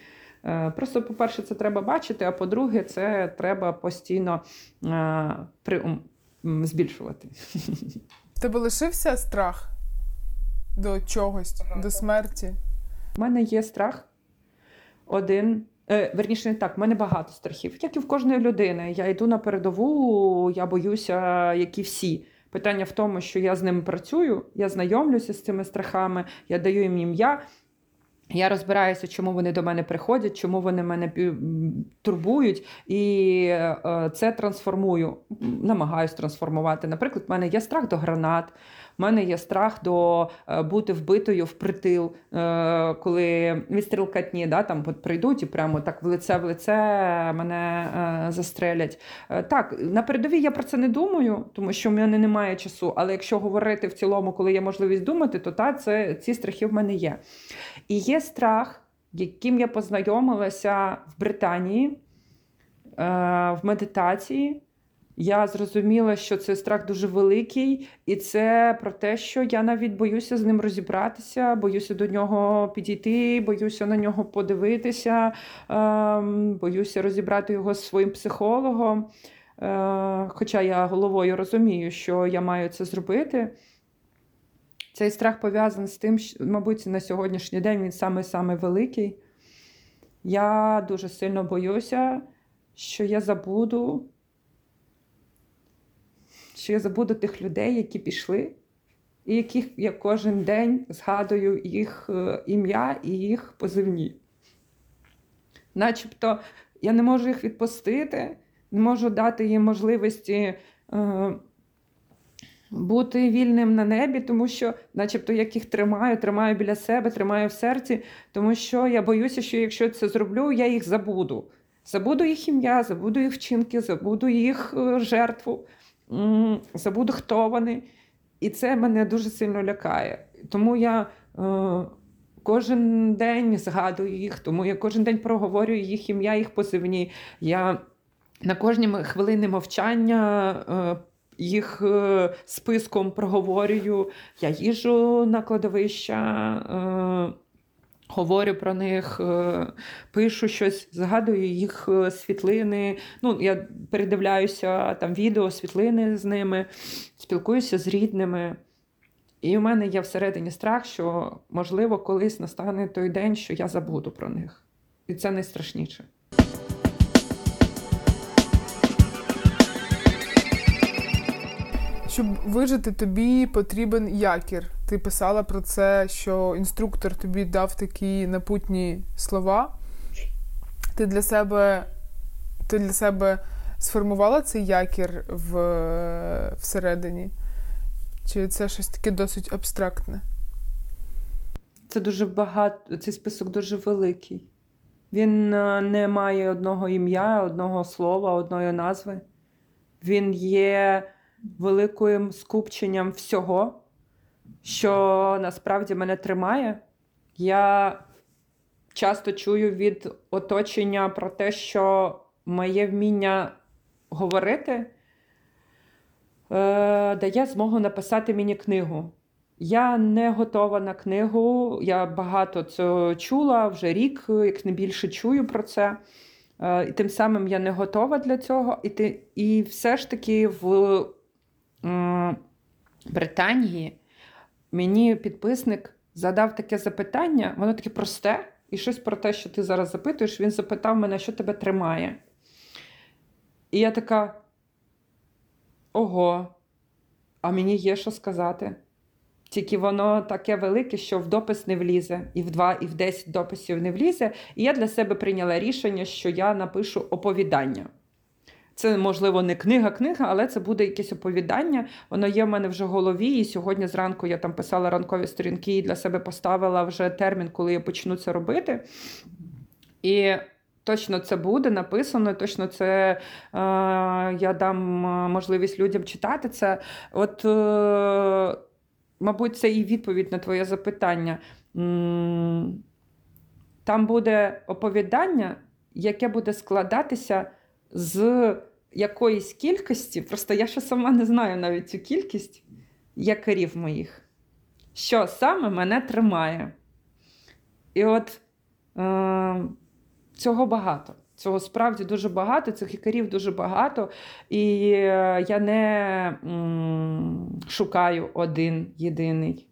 просто, по-перше, це треба бачити, а по-друге, це треба постійно е, при, збільшувати. Тебе лишився страх до чогось, до смерті? У мене є страх один. Е, верніше, не так, в мене багато страхів, як і в кожної людини. Я йду на передову, я боюся, як і всі. Питання в тому, що я з ними працюю, я знайомлюся з цими страхами, я даю їм ім'я. Я розбираюся, чому вони до мене приходять, чому вони мене турбують, і е, це трансформую, намагаюся трансформувати. Наприклад, в мене є страх до гранат, в мене є страх до е, бути вбитою в притил, е, коли відстріл катні, да, там прийдуть і прямо так в лице в лице мене е, застрелять. Так, на передовій я про це не думаю, тому що в мене немає часу. Але якщо говорити в цілому, коли є можливість думати, то та, це, ці страхи в мене є. І є страх, яким я познайомилася в Британії в медитації. Я зрозуміла, що цей страх дуже великий, і це про те, що я навіть боюся з ним розібратися, боюся до нього підійти, боюся на нього подивитися, ем, боюся розібрати його з своїм психологом. Е, хоча я головою розумію, що я маю це зробити. Цей страх пов'язаний з тим, що, мабуть, на сьогоднішній день він саме-саме великий. Я дуже сильно боюся, що я забуду що я забуду тих людей, які пішли, і яких я кожен день згадую їх е, ім'я і їх позивні. Начебто я не можу їх відпустити, не можу дати їм можливості. Е, бути вільним на небі, тому що, начебто, як їх тримаю, тримаю біля себе, тримаю в серці, тому що я боюся, що якщо це зроблю, я їх забуду. Забуду їх ім'я, забуду їх вчинки, забуду їх е, жертву забуду, хто вони. І це мене дуже сильно лякає. Тому я е, кожен день згадую їх, тому я кожен день проговорюю їх ім'я, їх позивні. Я на кожні хвилини мовчання е, їх е, списком проговорюю. Я їжу на кладовища. Е, Говорю про них, е, пишу щось, згадую їх е, світлини. Ну, Я передивляюся там відео, світлини з ними, спілкуюся з рідними. І у мене є всередині страх, що, можливо, колись настане той день, що я забуду про них. І це найстрашніше. Щоб вижити, тобі потрібен якір. Ти писала про це, що інструктор тобі дав такі напутні слова. Ти для себе ти для себе сформувала цей якір в, всередині? Чи це щось таке досить абстрактне? Це дуже багато, цей список дуже великий. Він е, не має одного ім'я, одного слова, одної назви. Він є великим скупченням всього, що насправді мене тримає. Я часто чую від оточення про те, що моє вміння говорити е, дає змогу написати мені книгу. Я не готова на книгу, я багато це чула вже рік, як не більше чую про це. Е, і Тим самим я не готова для цього. І ти, і все ж таки в Британії мені підписник задав таке запитання, воно таке просте, і щось про те, що ти зараз запитуєш, він запитав мене, що тебе тримає. І я така: ого, а мені є що сказати. Тільки воно таке велике, що в допис не влізе, і в два, і в десять дописів не влізе. І я для себе прийняла рішення, що я напишу оповідання. Це, можливо, не книга-книга, але це буде якесь оповідання. Воно є в мене вже в голові. І сьогодні зранку я там писала ранкові сторінки і для себе поставила вже термін, коли я почну це робити. І точно це буде написано, точно це е, я дам е, можливість людям читати це. От, е, мабуть, це і відповідь на твоє запитання. Там буде оповідання, яке буде складатися з якоїсь кількості, просто я ще сама не знаю навіть цю кількість якорів моїх, що саме мене тримає. І от е, цього багато. Цього справді дуже багато, цих лікарів дуже багато. І е, я не шукаю один єдиний.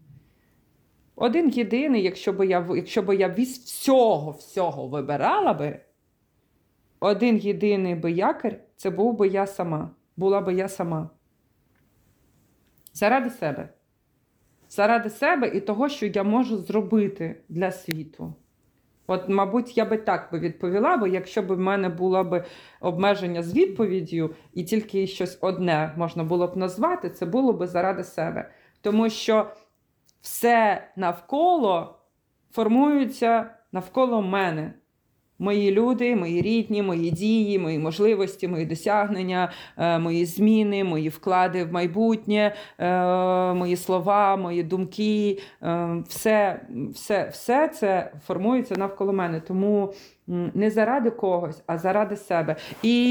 Один єдиний, якщо б я, якщо б я від всього всього вибирала би, один єдиний би якір, це був би я сама. Була би я сама. Заради себе. Заради себе і того, що я можу зробити для світу. От, мабуть, я би так би відповіла, бо якщо б в мене було б обмеження з відповіддю, і тільки щось одне можна було б назвати, це було б заради себе. Тому що все навколо формується навколо мене. Мої люди, мої рідні, мої дії, мої можливості, мої досягнення, е, мої зміни, мої вклади в майбутнє, е, мої слова, мої думки, е, все, все, все це формується навколо мене. Тому не заради когось, а заради себе. І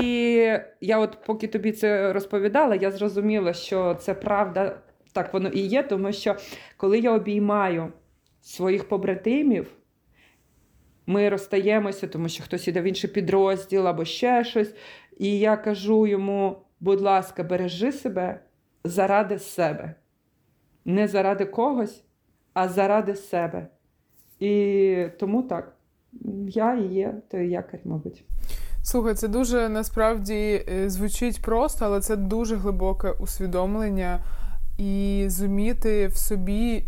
я, от поки тобі це розповідала, я зрозуміла, що це правда, так воно і є, тому що коли я обіймаю своїх побратимів. Ми розстаємося, тому що хтось іде в інший підрозділ або ще щось. І я кажу йому: будь ласка, бережи себе заради себе. Не заради когось, а заради себе. І тому так, я і є той якорь, мабуть. Слухай, це дуже насправді е, звучить просто, але це дуже глибоке усвідомлення і зуміти в собі е,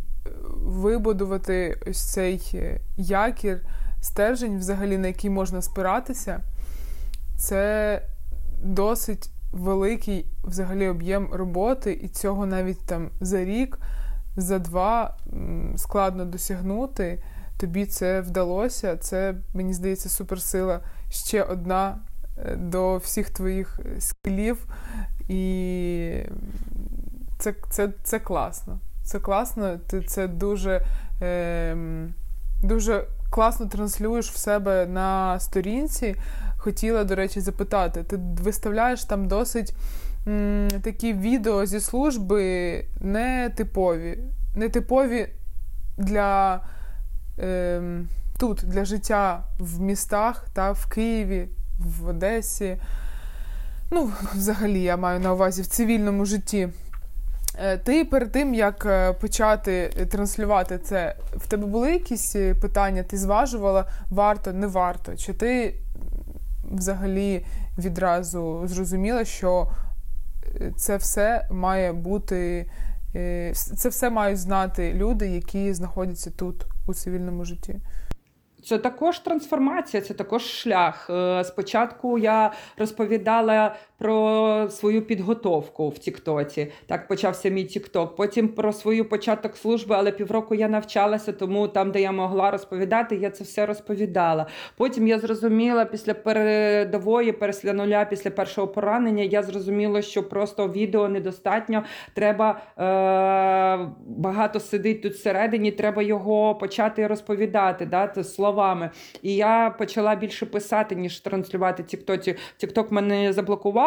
вибудувати ось цей е, якір, стержень, взагалі, на який можна спиратися. Це досить великий взагалі об'єм роботи, і цього навіть там за рік, за два складно досягнути. Тобі це вдалося. Це, мені здається, суперсила ще одна е, до всіх твоїх скілів. І це, це, це класно. Це класно, це дуже, е, дуже класно транслюєш в себе на сторінці. Хотіла, до речі, запитати: ти виставляєш там досить м, такі відео зі служби нетипові, нетипові для е, тут, для життя в містах та в Києві, в Одесі. Ну, взагалі, я маю на увазі в цивільному житті. Е, Ти перед тим, як е, почати транслювати це, в тебе були якісь е, питання? Ти зважувала, варто, не варто? Чи ти взагалі відразу зрозуміла, що е, це все має бути, е, це все мають знати люди, які знаходяться тут у цивільному житті? Це також трансформація, це також шлях. Е, Спочатку я розповідала про свою підготовку в Тіктоці. Так почався мій Тікток. Потім про свою початок служби, але півроку я навчалася, тому там, де я могла розповідати, я це все розповідала. Потім я зрозуміла після передової, після нуля, після першого поранення, я зрозуміла, що просто відео недостатньо. Треба е- багато сидить тут всередині, треба його почати розповідати. Да, словами. І я почала більше писати, ніж транслювати Тіктоці. Тікток мене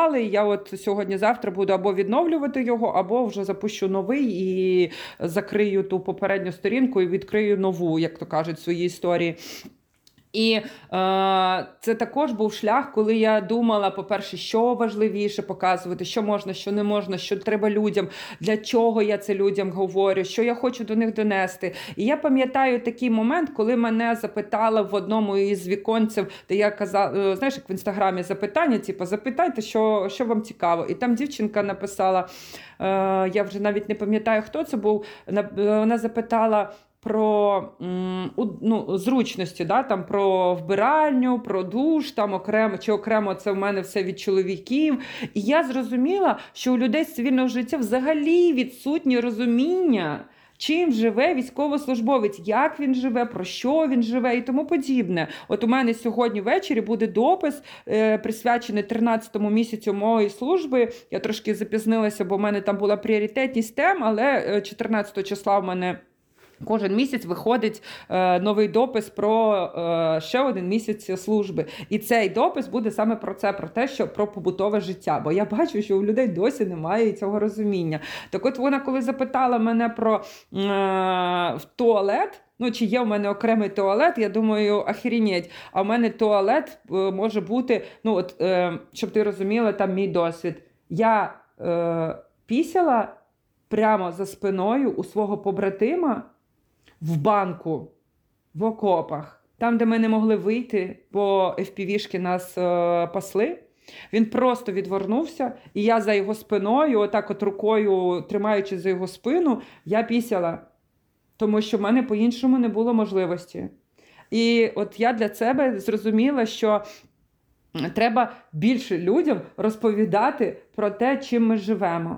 заблокували. І я от сьогодні-завтра буду або відновлювати його, або вже запущу новий і закрию ту попередню сторінку і відкрию нову, як то кажуть, свої історії. І е, це також був шлях, коли я думала, по-перше, що важливіше показувати, що можна, що не можна, що треба людям, для чого я це людям говорю, що я хочу до них донести. І я пам'ятаю такий момент, коли мене запитали в одному із віконців, де я казала, знаєш, як в інстаграмі запитання, типу, запитайте, що, що вам цікаво. І там дівчинка написала: е, я вже навіть не пам'ятаю, хто це був. на- Вона запитала про ну, зручності, да, там, про вбиральню, про душ, там окремо, чи окремо це в мене все від чоловіків. І я зрозуміла, що у людей з цивільного життя взагалі відсутнє розуміння. Чим живе військовослужбовець, як він живе, про що він живе і тому подібне. От у мене сьогодні ввечері буде допис, е, присвячений 13-му місяцю моєї служби. Я трошки запізнилася, бо в мене там була пріоритетність тем, але е, 14 числа в мене. Кожен місяць виходить е, новий допис про е, ще один місяць служби. І цей допис буде саме про це, про те, що про побутове життя. Бо я бачу, що у людей досі немає цього розуміння. Так от вона, коли запитала мене про е, туалет. Ну, чи є в мене окремий туалет, я думаю, охренеть. А в мене туалет е, може бути, ну от, е, щоб ти розуміла, там мій досвід. Я е, пісяла прямо за спиною у свого побратима в банку в окопах, там, де ми не могли вийти, бо FPV-шки нас е, пасли. Він просто відвернувся, і я за його спиною, отак от рукою тримаючи за його спину, я пісяла тому що в мене по-іншому не було можливості. І от я для себе зрозуміла, що треба більше людям розповідати про те, чим ми живемо.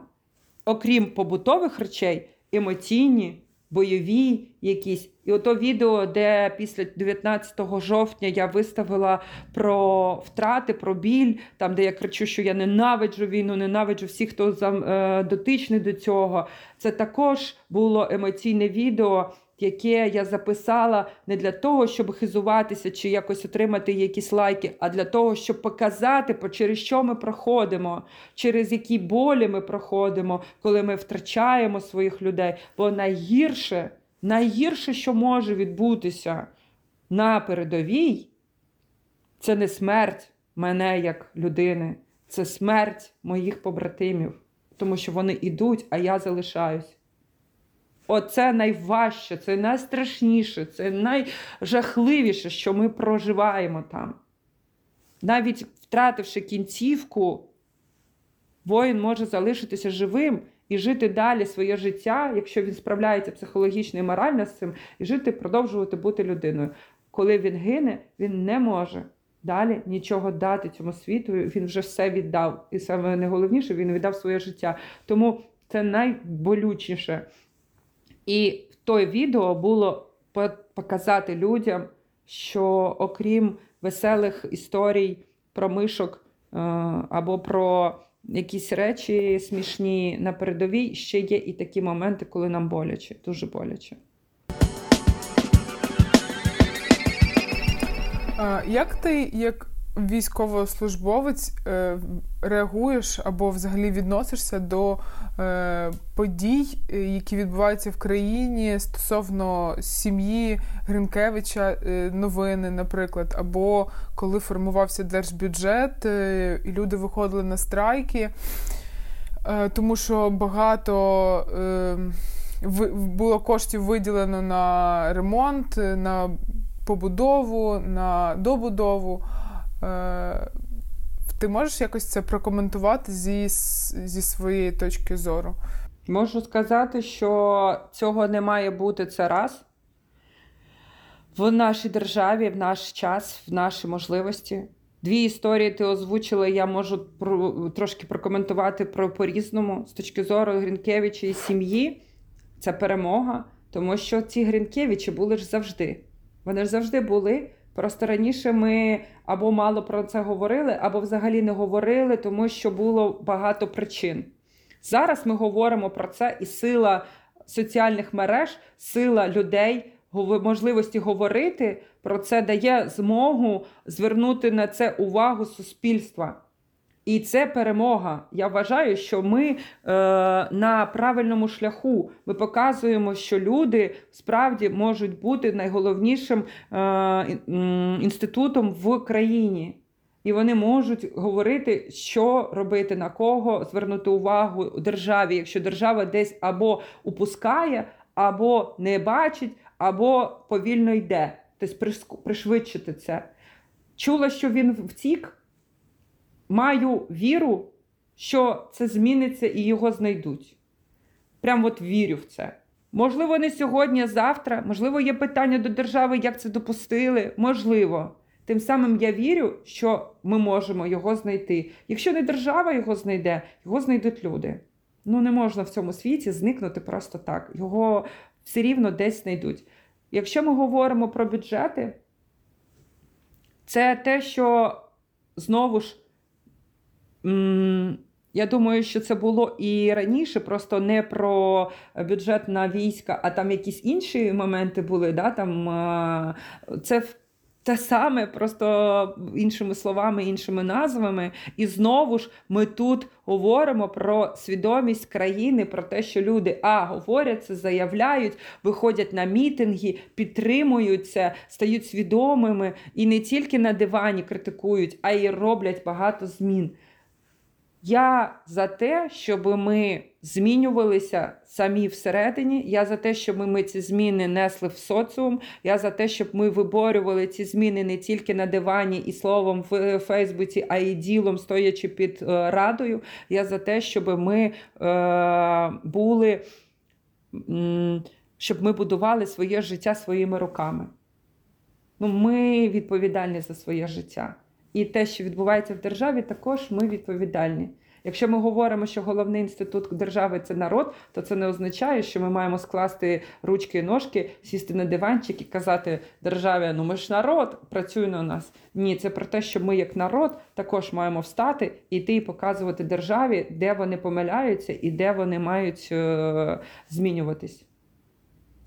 Окрім побутових речей, емоційні, бойові якісь. І ото відео, де після 19 жовтня я виставила про втрати, про біль, там, де я кричу, що я ненавиджу війну, ненавиджу всіх, хто е, дотичний до цього. Це також було емоційне відео яке я записала не для того, щоб хизуватися чи якось отримати якісь лайки, а для того, щоб показати, через що ми проходимо, через які болі ми проходимо, коли ми втрачаємо своїх людей. Бо найгірше, найгірше, що може відбутися на передовій, це не смерть мене як людини, це смерть моїх побратимів, тому що вони йдуть, а я залишаюсь. Оце найважче, це найстрашніше, це найжахливіше, що ми проживаємо там. Навіть втративши кінцівку, воїн може залишитися живим і жити далі своє життя, якщо він справляється психологічно і морально з цим, і жити, продовжувати бути людиною. Коли він гине, він не може далі нічого дати цьому світу. Він вже все віддав. І саме найголовніше, він віддав своє життя. Тому це найболючіше. І той відео було показати людям, що окрім веселих історій про мишок е, або про якісь речі смішні на передовій, ще є і такі моменти, коли нам боляче, дуже боляче. Як ти як військовослужбовець е, реагуєш або взагалі відносишся до е, подій, е, які відбуваються в країні стосовно сім'ї Гринкевича, новини, наприклад, або коли формувався держбюджет, і люди виходили на страйки, тому що багато було коштів виділено на ремонт, на побудову, на добудову. Е, ти можеш якось це прокоментувати зі, зі своєї точки зору? Можу сказати, що цього не має бути це раз. В нашій державі, в наш час, в наші можливості. Дві історії ти озвучила, я можу про, трошки прокоментувати про по-різному. З точки зору Грінкевича і сім'ї, це перемога, тому що ці Грінкевичі були ж завжди. Вони ж завжди були Просто раніше ми або мало про це говорили, або взагалі не говорили, тому що було багато причин. Зараз ми говоримо про це, і сила соціальних мереж, сила людей, можливості говорити про це дає змогу звернути на це увагу суспільства. І це перемога. Я вважаю, що ми е, на правильному шляху. Ми показуємо, що люди справді можуть бути найголовнішим е, інститутом в країні. І вони можуть говорити, що робити, на кого звернути увагу державі, якщо держава десь або упускає, або не бачить, або повільно йде. Тобто пришвидшити це. Чула, що він втік маю віру, що це зміниться і його знайдуть. Прям от вірю в це. Можливо, не сьогодні, а завтра. Можливо, є питання до держави, як це допустили. Можливо. Тим самим я вірю, що ми можемо його знайти. Якщо не держава його знайде, його знайдуть люди. Ну, не можна в цьому світі зникнути просто так. Його все рівно десь знайдуть. Якщо ми говоримо про бюджети, це те, що знову ж я думаю, що це було і раніше, просто не про бюджет на війська, а там якісь інші моменти були. Да? Там, Це те саме, просто іншими словами, іншими назвами. І знову ж ми тут говоримо про свідомість країни, про те, що люди а говорять це, заявляють, виходять на мітинги, підтримуються, стають свідомими і не тільки на дивані критикують, а й роблять багато змін. Я за те, щоб ми змінювалися самі всередині. Я за те, щоб ми ці зміни несли в соціум. Я за те, щоб ми виборювали ці зміни не тільки на дивані і словом в Фейсбуці, а й ділом, стоячи під е, радою. Я за те, щоб ми е, були, щоб ми будували своє життя своїми руками. Ну, Ми відповідальні за своє життя. І те, що відбувається в державі, також ми відповідальні. Якщо ми говоримо, що головний інститут держави це народ, то це не означає, що ми маємо скласти ручки і ножки, сісти на диванчик і казати державі, ну ми ж народ, працюй на нас. Ні, це про те, що ми, як народ, також маємо встати, іти і показувати державі, де вони помиляються і де вони мають е змінюватись.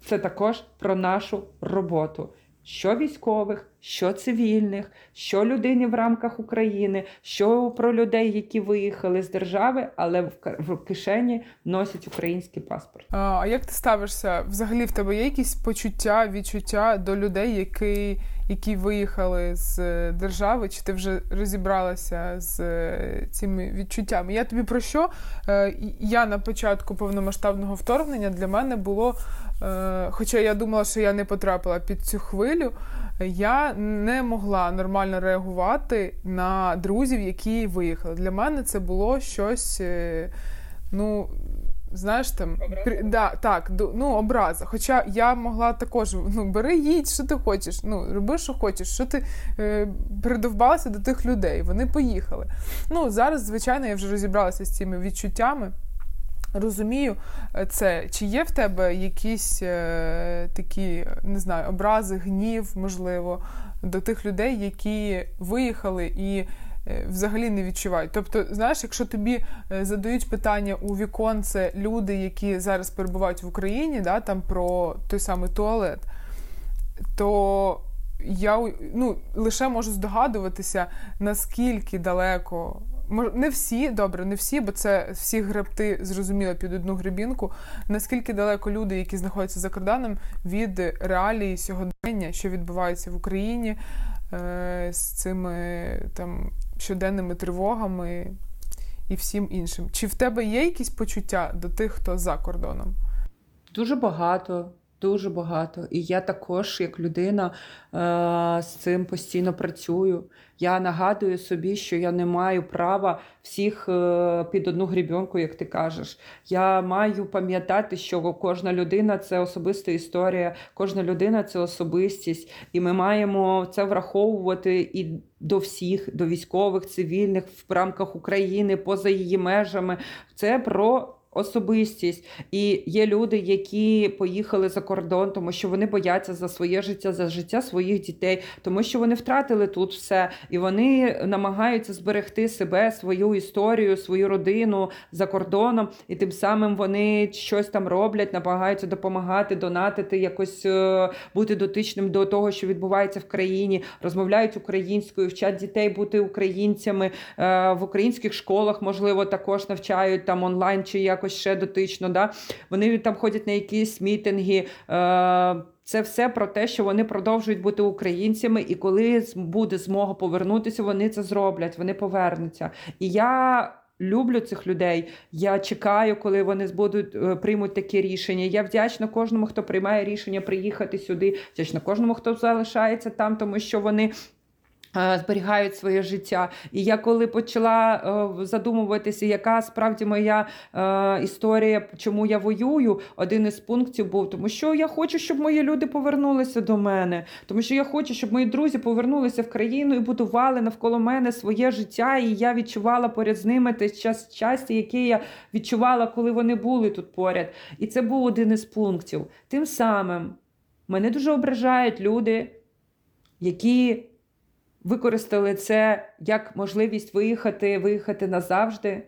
Це також про нашу роботу що військових, що цивільних, що людині в рамках України, що про людей, які виїхали з держави, але в кишені носять український паспорт. А як ти ставишся? Взагалі в тебе є якісь почуття, відчуття до людей, які які виїхали з е, держави? Чи ти вже розібралася з е, цими відчуттями? Я тобі про що? Е, я на початку повномасштабного вторгнення для мене було хоча я думала, що я не потрапила під цю хвилю, я не могла нормально реагувати на друзів, які виїхали. Для мене це було щось, е, ну. Знаєш там, при, да, так, ну, образа. Хоча я могла також ну, бери, їдь, що ти хочеш, ну, роби, що хочеш, що ти е, придовбалася до тих людей. Вони поїхали. Ну, Зараз, звичайно, я вже розібралася з цими відчуттями. Розумію е, це, чи є в тебе якісь е, такі, не знаю, образи, гнів, можливо, до тих людей, які виїхали і е, взагалі не відчувають. Тобто, знаєш, якщо тобі е, задають питання у віконце люди, які зараз перебувають в Україні, да, там про той самий туалет, то я ну, лише можу здогадуватися, наскільки далеко не всі, добре, не всі, бо це всі гребти зрозуміло під одну гребінку. Наскільки далеко люди, які знаходяться за кордоном, від реалії сьогодення, що відбувається в Україні е, з цими там щоденними тривогами і всім іншим? Чи в тебе є якісь почуття до тих, хто за кордоном? Дуже багато. Дуже багато. І я також, як людина, е, з цим постійно працюю. Я нагадую собі, що я не маю права всіх е, під одну грібенку, як ти кажеш. Я маю пам'ятати, що кожна людина це особиста історія, кожна людина це особистість, і ми маємо це враховувати і до всіх, до військових, цивільних в рамках України, поза її межами. Це про особистість, і є люди, які поїхали за кордон, тому що вони бояться за своє життя, за життя своїх дітей, тому що вони втратили тут все, і вони намагаються зберегти себе, свою історію, свою родину за кордоном, і тим самим вони щось там роблять, намагаються допомагати, донатити, якось е, бути дотичним до того, що відбувається в країні, розмовляють українською, вчать дітей бути українцями. Е, в українських школах, можливо, також навчають там онлайн чи якось якось ще дотично. Да? Вони там ходять на якісь мітинги. Е, це все про те, що вони продовжують бути українцями, і коли буде змога повернутися, вони це зроблять, вони повернуться. І я. Люблю цих людей. Я чекаю, коли вони будуть е, приймуть такі рішення. Я вдячна кожному, хто приймає рішення приїхати сюди. Вдячна кожному, хто залишається там, тому що вони зберігають своє життя. І я коли почала е, задумуватися, яка справді моя е, історія, чому я воюю, один із пунктів був, тому що я хочу, щоб мої люди повернулися до мене, тому що я хочу, щоб мої друзі повернулися в країну і будували навколо мене своє життя. І я відчувала поряд з ними те час щастя, яке я відчувала, коли вони були тут поряд. І це був один із пунктів. Тим самим мене дуже ображають люди, які використали це як можливість виїхати, виїхати назавжди.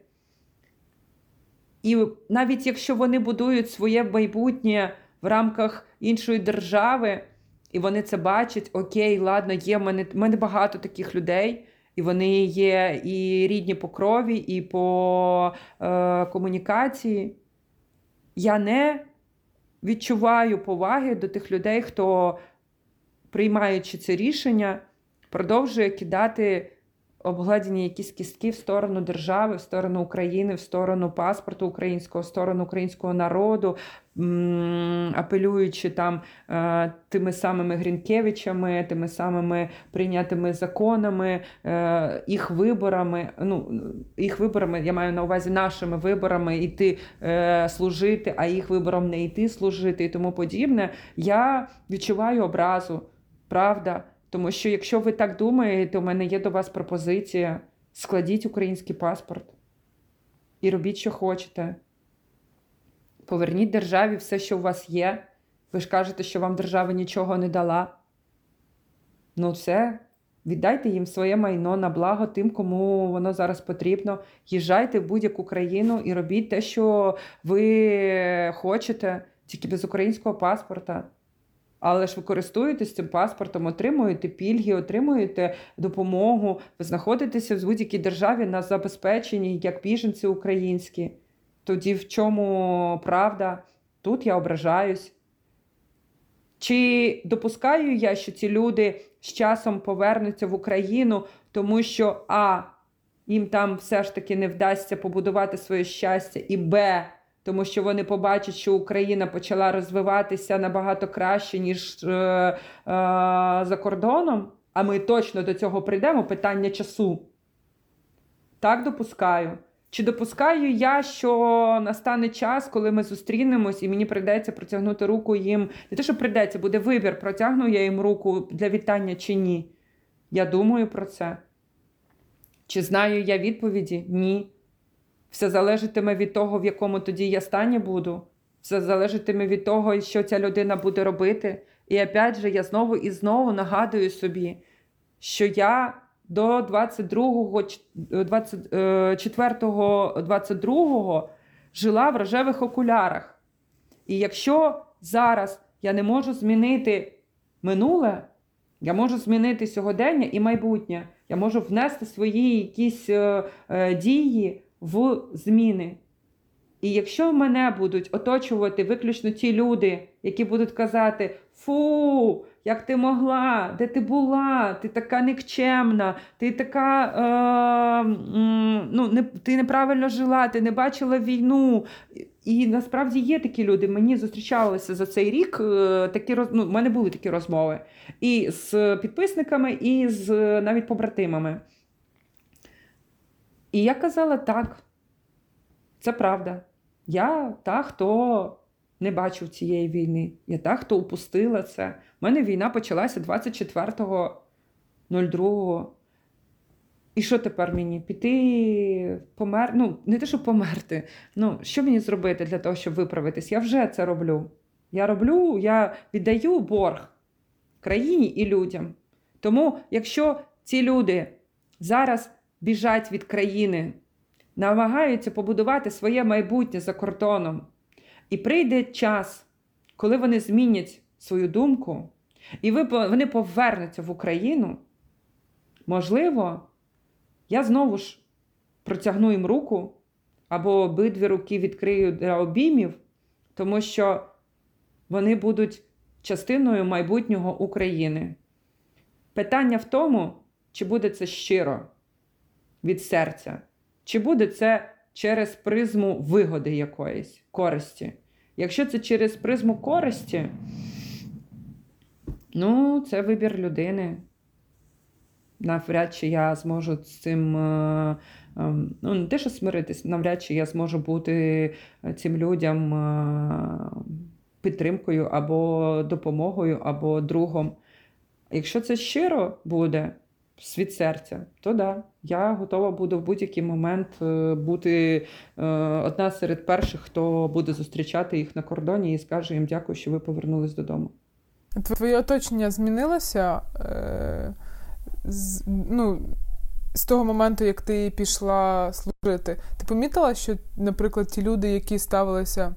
І навіть якщо вони будують своє майбутнє в рамках іншої держави, і вони це бачать, окей, ладно, є в мене, в мене багато таких людей. І вони є і рідні по крові, і по е, комунікації. Я не відчуваю поваги до тих людей, хто, приймаючи це рішення, продовжує кидати обгладені якісь кістки в сторону держави, в сторону України, в сторону паспорту українського, в сторону українського народу, апелюючи там е, тими самими Грінкевичами, тими самими прийнятими законами, е, їх виборами. Ну, їх виборами, я маю на увазі нашими виборами йти е, служити, а їх вибором не йти служити і тому подібне. Я відчуваю образу, правда. Тому що, якщо ви так думаєте, у мене є до вас пропозиція: складіть український паспорт і робіть, що хочете. Поверніть державі все, що у вас є. Ви ж кажете, що вам держава нічого не дала. Ну, все, віддайте їм своє майно на благо тим, кому воно зараз потрібно. Їжджайте в будь-яку країну і робіть те, що ви хочете, тільки без українського паспорта. Але ж ви користуєтесь цим паспортом, отримуєте пільги, отримуєте допомогу, ви знаходитеся в будь-якій державі на забезпеченні, як біженці українські. Тоді в чому правда? Тут я ображаюсь. Чи допускаю я, що ці люди з часом повернуться в Україну, тому що А. Їм там все ж таки не вдасться побудувати своє щастя, і Б тому що вони побачать, що Україна почала розвиватися набагато краще, ніж е, е, за кордоном. А ми точно до цього прийдемо. Питання часу. Так допускаю. Чи допускаю я, що настане час, коли ми зустрінемось, і мені прийдеться протягнути руку їм. Не те, що прийдеться, буде вибір, протягну я їм руку для вітання чи ні. Я думаю про це. Чи знаю я відповіді? Ні. Все залежатиме від того, в якому тоді я стані буду. Все залежатиме від того, що ця людина буде робити. І опять же, я знову і знову нагадую собі, що я до 22 24 22 жила в рожевих окулярах. І якщо зараз я не можу змінити минуле, я можу змінити сьогодення і майбутнє. Я можу внести свої якісь е, е, дії в зміни. І якщо мене будуть оточувати виключно ті люди, які будуть казати: Фу, як ти могла, де ти була, ти така никчемна, ти така е, ну, не, ти неправильно жила, ти не бачила війну. І насправді є такі люди. Мені зустрічалися за цей рік. Е, такі ну, в мене були такі розмови і з підписниками, і з навіть побратимами. І я казала так, це правда. Я та, хто не бачив цієї війни. Я та, хто упустила це. У мене війна почалася 24.02. І що тепер мені? Піти помер... Ну, не те, щоб померти. Ну, що мені зробити для того, щоб виправитись? Я вже це роблю. Я роблю, я віддаю борг країні і людям. Тому, якщо ці люди зараз біжать від країни, намагаються побудувати своє майбутнє за кордоном. І прийде час, коли вони змінять свою думку, і вони повернуться в Україну. Можливо, я знову ж протягну їм руку або обидві руки відкрию для обіймів, тому що вони будуть частиною майбутнього України. Питання в тому, чи буде це щиро від серця. Чи буде це через призму вигоди якоїсь користі? Якщо це через призму користі, ну, це вибір людини. Навряд чи я зможу з цим, е, ем, ну, не те, що смиритись, навряд чи я зможу бути цим людям е, підтримкою або допомогою, або другом. Якщо це щиро буде, від серця, то да, я готова буду в будь-який момент е, бути е, одна серед перших, хто буде зустрічати їх на кордоні і скаже їм дякую, що ви повернулись додому. Твоє оточення змінилося е, з, ну, з того моменту, як ти пішла служити. Ти помітила, що, наприклад, ті люди, які ставилися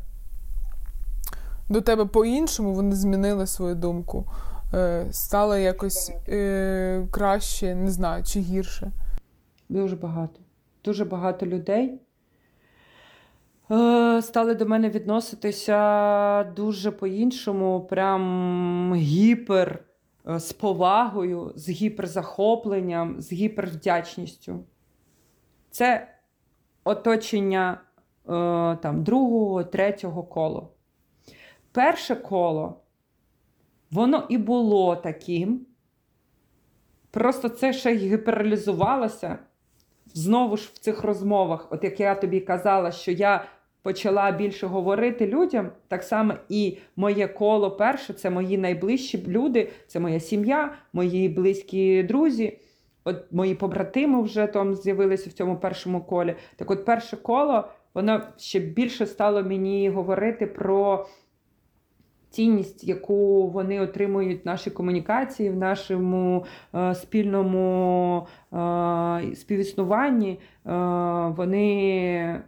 до тебе по-іншому, вони змінили свою думку. Е, стало якось е, краще, не знаю, чи гірше? Дуже багато. Дуже багато людей е, стали до мене відноситися дуже по-іншому, прям гіпер е, з повагою, з гіперзахопленням, з гіпервдячністю. Це оточення там, другого, третього коло. Перше коло, воно і було таким. Просто це ще й гіпералізувалося знову ж в цих розмовах, от як я тобі казала, що я почала більше говорити людям, так само і моє коло перше це мої найближчі люди, це моя сім'я, мої близькі друзі. От мої побратими вже там з'явилися в цьому першому колі. Так, от перше коло, воно ще більше стало мені говорити про цінність, яку вони отримують в нашій комунікації, в нашому е, спільному е, співіснуванні, е, вони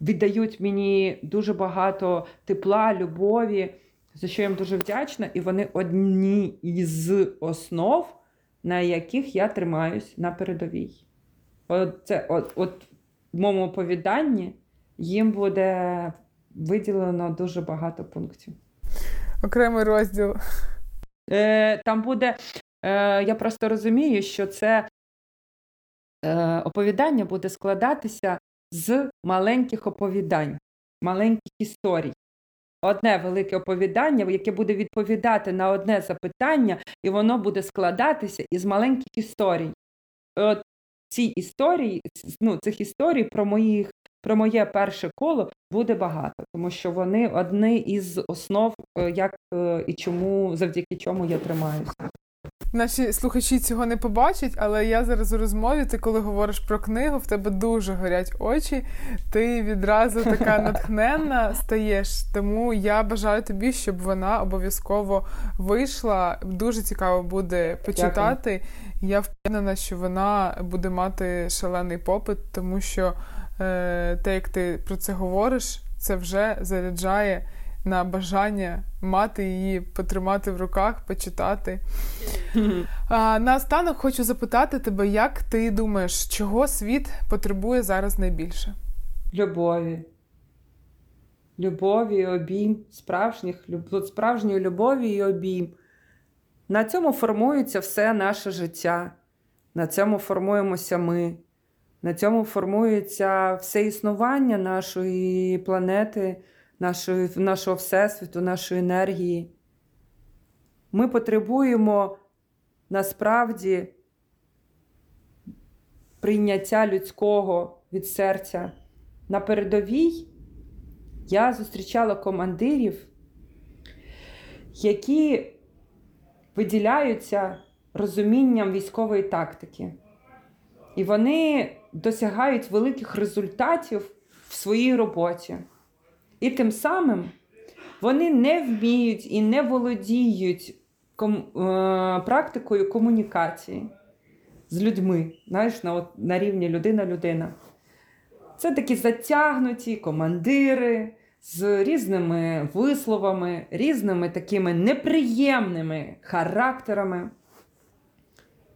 віддають мені дуже багато тепла, любові, за що я їм дуже вдячна, і вони одні із основ, на яких я тримаюсь на передовій. От це от, от в моєму оповіданні їм буде виділено дуже багато пунктів. Окремий розділ. Е, Там буде. Е, Я просто розумію, що це е, оповідання буде складатися з маленьких оповідань, маленьких історій. Одне велике оповідання, яке буде відповідати на одне запитання, і воно буде складатися із маленьких історій. От ці історії, ну, цих історій про моїх про моє перше коло буде багато, тому що вони одні із основ, е, як е, і чому, завдяки чому я тримаюся. Наші слухачі цього не побачать, але я зараз у розмові, ти коли говориш про книгу, в тебе дуже горять очі, ти відразу така натхненна стаєш. Тому я бажаю тобі, щоб вона обов'язково вийшла. Дуже цікаво буде почитати. Дякую. Я впевнена, що вона буде мати шалений попит, тому що те, як ти про це говориш, це вже заряджає на бажання мати її, потримати в руках, почитати. А, Наостанок хочу запитати тебе, як ти думаєш, чого світ потребує зараз найбільше? Любові. Любові, обійм, справжніх, справжньої любові і обійм. На цьому формується все наше життя, на цьому формуємося ми. На цьому формується все існування нашої планети, нашої, нашого всесвіту, нашої енергії. Ми потребуємо насправді прийняття людського від серця. На передовій я зустрічала командирів, які виділяються розумінням військової тактики. І вони досягають великих результатів в своїй роботі. І тим самим вони не вміють і не володіють ком, е, практикою комунікації з людьми, знаєш, на, на рівні людина-людина. Це такі затягнуті командири з різними висловами, різними такими неприємними характерами.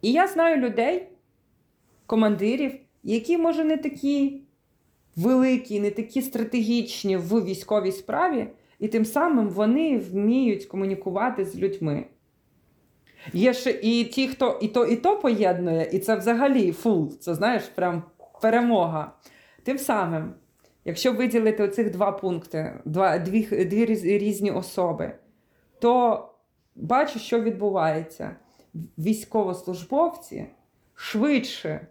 І я знаю людей, командирів, які, може, не такі великі, не такі стратегічні в військовій справі, і тим самим вони вміють комунікувати з людьми. Є ще і ті, хто і то, і то поєднує, і це взагалі full, це знаєш, прям перемога. Тим самим, якщо виділити оцих два пункти, два, дві, дві різні особи, то бачу, що відбувається. Військовослужбовці швидше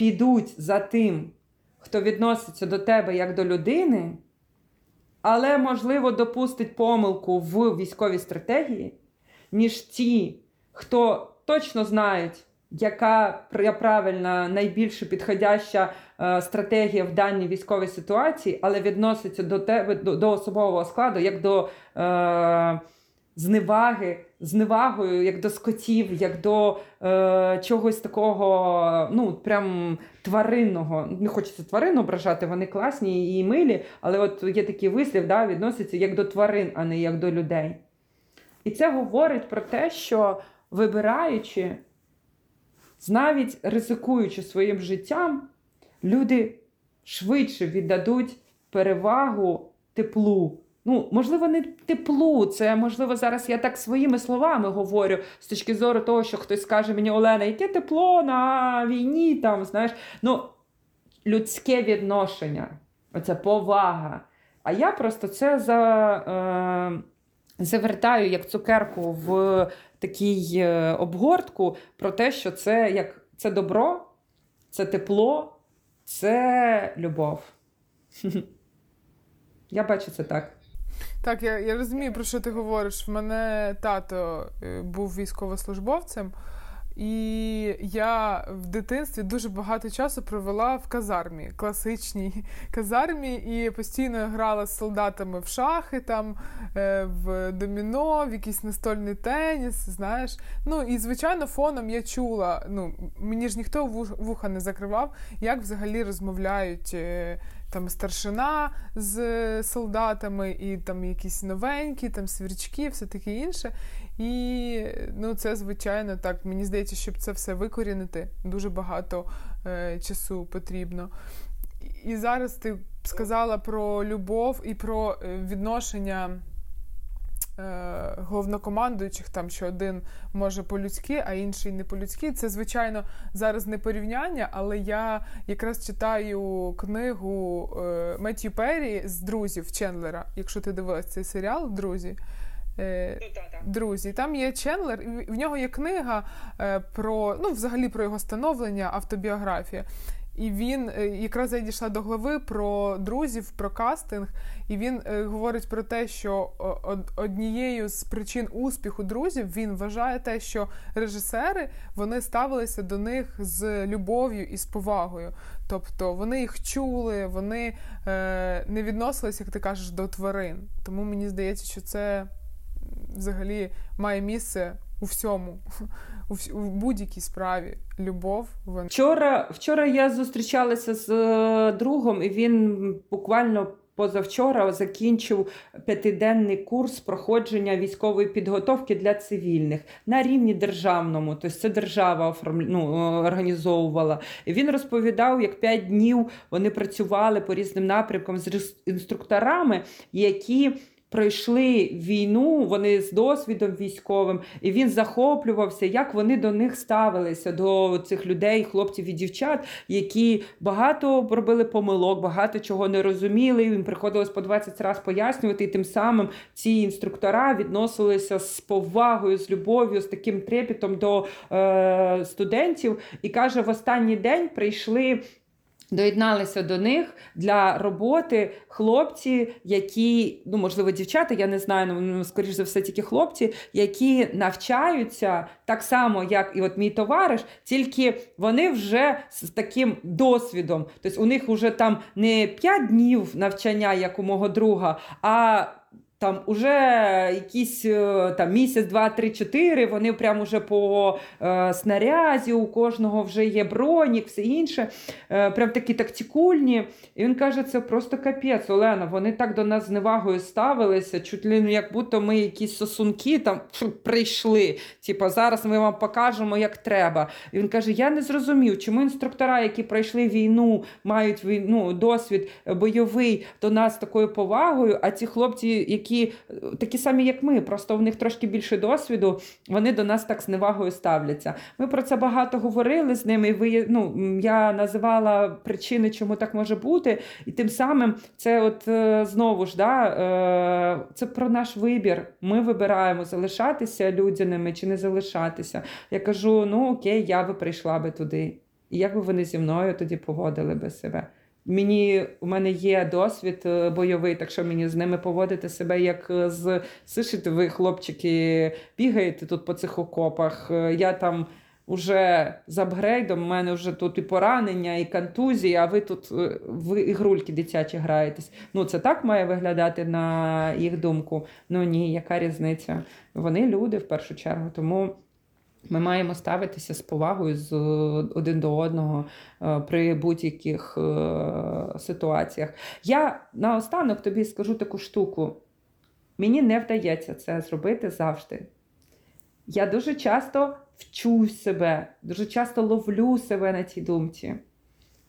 підуть за тим, хто відноситься до тебе як до людини, але, можливо, допустить помилку в військовій стратегії, ніж ті, хто точно знають, яка правильна, найбільш підходяща е, стратегія в даній військовій ситуації, але відноситься до тебе до, до особового складу як до. Е, зневаги, зневагою, як до скотів, як до е, чогось такого, ну, прям тваринного. Не хочеться тварин ображати, вони класні і милі, але от є такий вислів, да, відносяться як до тварин, а не як до людей. І це говорить про те, що вибираючи, навіть ризикуючи своїм життям, люди швидше віддадуть перевагу теплу. Ну, можливо, не теплу. Це можливо зараз я так своїми словами говорю з точки зору того, що хтось скаже мені, Олена, яке тепло на війні, там, знаєш, ну, людське відношення, оця повага. А я просто це за, е, завертаю як цукерку в такій е, обгортку про те, що це як це добро, це тепло, це любов. Я бачу це так. Так, я я розумію, про що ти говориш. В мене тато е, був військовослужбовцем, і я в дитинстві дуже багато часу провела в казармі, класичній казармі, і постійно грала з солдатами в шахи, там, е, в доміно, в якийсь настольний теніс. знаєш. Ну і звичайно, фоном я чула. Ну мені ж ніхто вуха не закривав, як взагалі розмовляють. Е, там старшина з солдатами, і там якісь новенькі, там свірчки, все таке інше. І ну, це, звичайно, так. Мені здається, щоб це все викорінити, дуже багато е, часу потрібно. І зараз ти сказала про любов і про е, відношення. Е, головнокомандуючих, там що один може по-людськи, а інший не по-людськи. Це, звичайно, зараз не порівняння, але я якраз читаю книгу е, Меттью Перрі з друзів Чендлера. Якщо ти дивилась цей серіал, друзі. Е, ну, друзі, там є Чендлер, в нього є книга про ну, взагалі про його становлення, автобіографія. І він е, якраз я дійшла до глави про друзів, про кастинг, і він е, говорить про те, що однією з причин успіху друзів він вважає те, що режисери вони ставилися до них з любов'ю і з повагою. Тобто вони їх чули, вони е, не відносилися, як ти кажеш, до тварин. Тому мені здається, що це взагалі має місце у всьому у будь-якій справі любов. Вона... Вчора вчора я зустрічалася з е, другом, і він буквально. Позавчора закінчив п'ятиденний курс проходження військової підготовки для цивільних на рівні державному, тобто це держава ну, організовувала. І Він розповідав, як п'ять днів вони працювали по різним напрямкам з інструкторами, які пройшли війну, вони з досвідом військовим, і він захоплювався, як вони до них ставилися, до цих людей, хлопців і дівчат, які багато робили помилок, багато чого не розуміли. Їм приходилось по 20 разів пояснювати, і тим самим ці інструктора відносилися з повагою, з любов'ю, з таким трепетом до е, студентів. І каже: в останній день прийшли. Доєдналися до них для роботи хлопці, які, ну можливо, дівчата, я не знаю, ну, ну скоріш за все, тільки хлопці, які навчаються так само, як і от мій товариш, тільки вони вже з таким досвідом. Тобто у них вже там не 5 днів навчання, як у мого друга, а там уже якісь е, там місяць, два, три, чотири, вони прямо вже по е, снарязі, у кожного вже є бронік, все інше. Е, прям такі тактикульні. І він каже, це просто капець, Олена. Вони так до нас з невагою ставилися, чуть ли як будто ми якісь сосунки там прийшли. Типа, зараз ми вам покажемо, як треба. І він каже: Я не зрозумів, чому інструктора, які пройшли війну, мають війну, досвід бойовий до нас такою повагою, а ці хлопці, які які такі самі, як ми, просто в них трошки більше досвіду, вони до нас так з невагою ставляться. Ми про це багато говорили з ними. Ви, ну, Я називала причини, чому так може бути. І тим самим це от е, знову ж да, е, це про наш вибір. Ми вибираємо залишатися людяними чи не залишатися. Я кажу: ну окей, я би прийшла би туди. І як би вони зі мною тоді поводили би себе? Мені у мене є досвід е, бойовий, так що мені з ними поводити себе як е, з сишите ви, хлопчики, бігаєте тут по цих окопах. Е, я там уже з апгрейдом, у мене вже тут і поранення, і контузії, а ви тут в ігрульки дитячі граєтесь. Ну, це так має виглядати на їх думку. Ну ні, яка різниця? Вони люди в першу чергу. Тому. Ми маємо ставитися з повагою з один до одного е, при будь-яких е, ситуаціях. Я наостанок тобі скажу таку штуку. Мені не вдається це зробити завжди. Я дуже часто вчу себе, дуже часто ловлю себе на цій думці,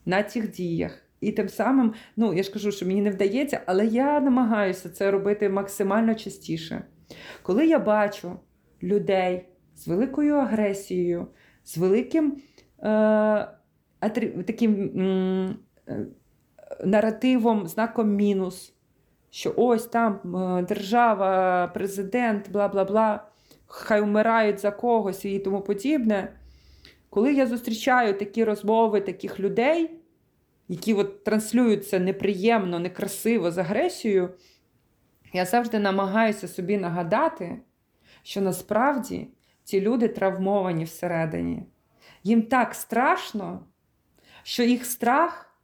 на цих діях. І тим самим, ну я ж кажу, що мені не вдається, але я намагаюся це робити максимально частіше. Коли я бачу людей з великою агресією, з великим е, таким е, наративом, знаком мінус, що ось там е, держава, президент, бла бла бла, хай вмирають за когось і тому подібне. Коли я зустрічаю такі розмови таких людей, які от транслюються неприємно, некрасиво з агресією, я завжди намагаюся собі нагадати, що насправді ці люди травмовані всередині. Їм так страшно, що їх страх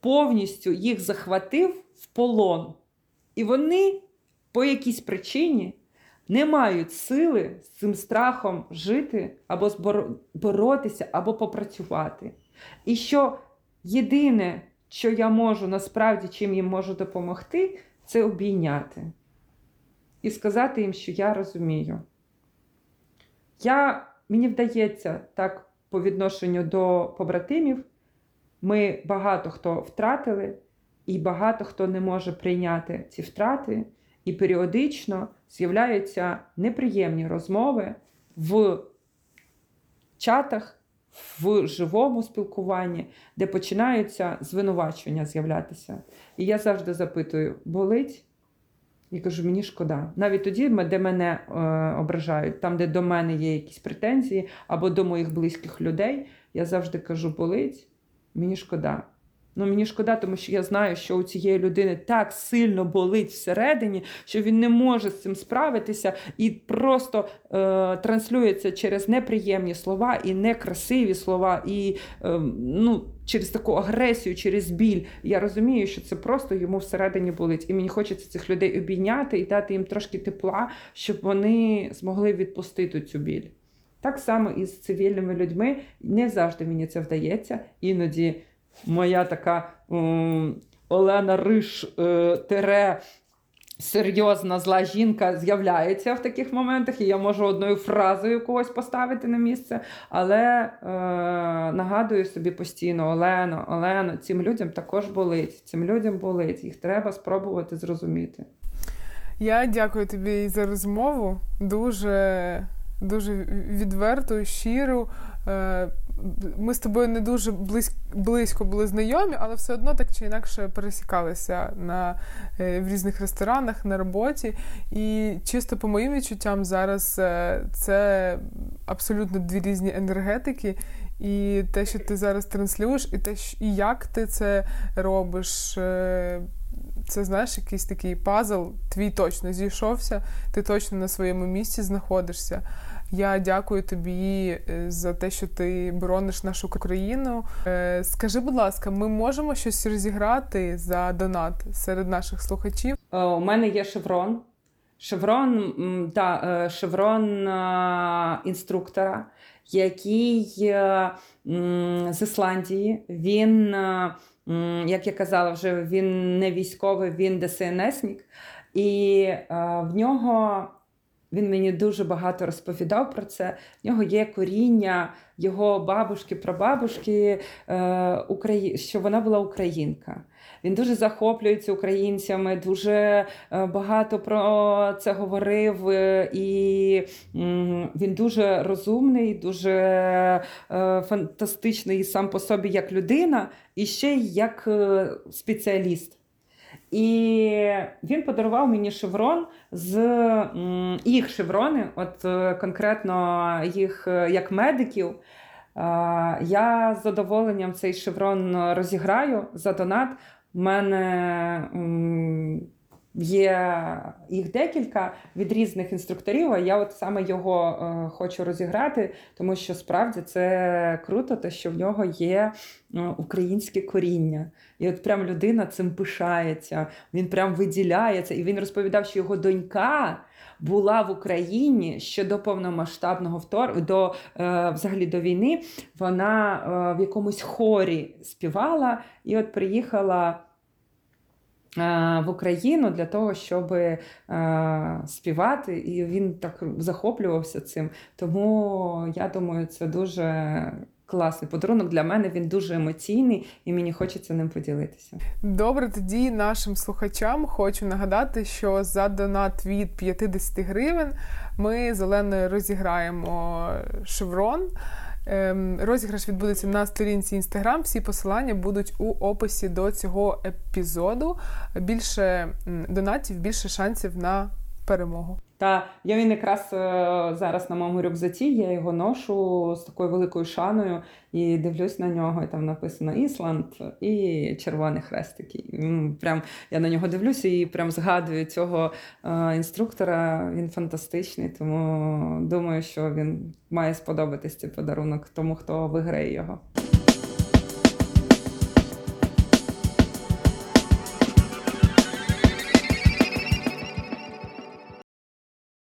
повністю їх захватив в полон. І вони по якійсь причині не мають сили з цим страхом жити або боротися, або попрацювати. І що єдине, що я можу насправді чим їм можу допомогти, це обійняти. І сказати їм, що я розумію. Я, Мені вдається так по відношенню до побратимів. Ми багато хто втратили, і багато хто не може прийняти ці втрати, і періодично з'являються неприємні розмови в чатах, в живому спілкуванні, де починаються звинувачення з'являтися. І я завжди запитую: болить? І кажу, мені шкода. Навіть тоді, де мене е, ображають, там, де до мене є якісь претензії, або до моїх близьких людей, я завжди кажу, болить, мені шкода. Ну, мені шкода, тому що я знаю, що у цієї людини так сильно болить всередині, що він не може з цим справитися і просто е, транслюється через неприємні слова і некрасиві слова, і е, ну, через таку агресію, через біль. Я розумію, що це просто йому всередині болить. І мені хочеться цих людей обійняти і дати їм трошки тепла, щоб вони змогли відпустити цю біль. Так само і з цивільними людьми не завжди мені це вдається, іноді моя така Олена Риш е, тере. Серйозна зла жінка з'являється в таких моментах, і я можу одною фразою когось поставити на місце. Але е, нагадую собі постійно: Олено, Олено, цим людям також болить. Цим людям болить. Їх треба спробувати зрозуміти. Я дякую тобі за розмову. Дуже дуже відверту, щиру. Е, ми з тобою не дуже близько, близько були знайомі, але все одно так чи інакше пересікалися на, е, в різних ресторанах на роботі. І чисто по моїм відчуттям, зараз е, це абсолютно дві різні енергетики. І те, що ти зараз транслюєш, і те, і як ти це робиш. Це знаєш, якийсь такий пазл, твій точно зійшовся, ти точно на своєму місці знаходишся. Я дякую тобі е, за те, що ти борониш нашу країну. Е, скажи, будь ласка, ми можемо щось розіграти за донат серед наших слухачів? Е, у мене є шеврон. Шеврон да, шеврон інструктора, який з Ісландії. Він, як я казала, вже він не військовий, він ДСНСник. І в нього він мені дуже багато розповідав про це. В нього є коріння його бабушки, прабабушки, е, що вона була українка. Він дуже захоплюється українцями, дуже е, багато про це говорив, е, і він дуже розумний, дуже фантастичний сам по собі як людина, і ще як спеціаліст. І він подарував мені шеврон з їх шеврони, от е, конкретно їх е, як медиків. Я з задоволенням цей шеврон розіграю за донат. У мене Є їх декілька від різних інструкторів. А я от саме його е, хочу розіграти, тому що справді це круто, те, що в нього є е, українське коріння. І от прям людина цим пишається, він прям виділяється. І він розповідав, що його донька була в Україні ще до повномасштабного втор... до е, взагалі до війни. Вона е, в якомусь хорі співала і от приїхала в Україну для того, щоб е, співати, і він так захоплювався цим. Тому я думаю, це дуже класний подарунок. Для мене він дуже емоційний і мені хочеться ним поділитися. Добре, тоді нашим слухачам хочу нагадати, що за донат від 50 гривень ми з Оленою розіграємо шеврон. Ем, розіграш відбудеться на сторінці інстаграм. Всі посилання будуть у описі до цього епізоду. Більше донатів, більше шансів на перемогу. Та я він якраз е, зараз на моєму рюкзаці, я його ношу з такою великою шаною і дивлюсь на нього. і Там написано Ісланд і Червоний хрест такий. Прям я на нього дивлюся і прям згадую цього е, інструктора. Він фантастичний, тому думаю, що він має сподобатись цей подарунок тому, хто виграє його.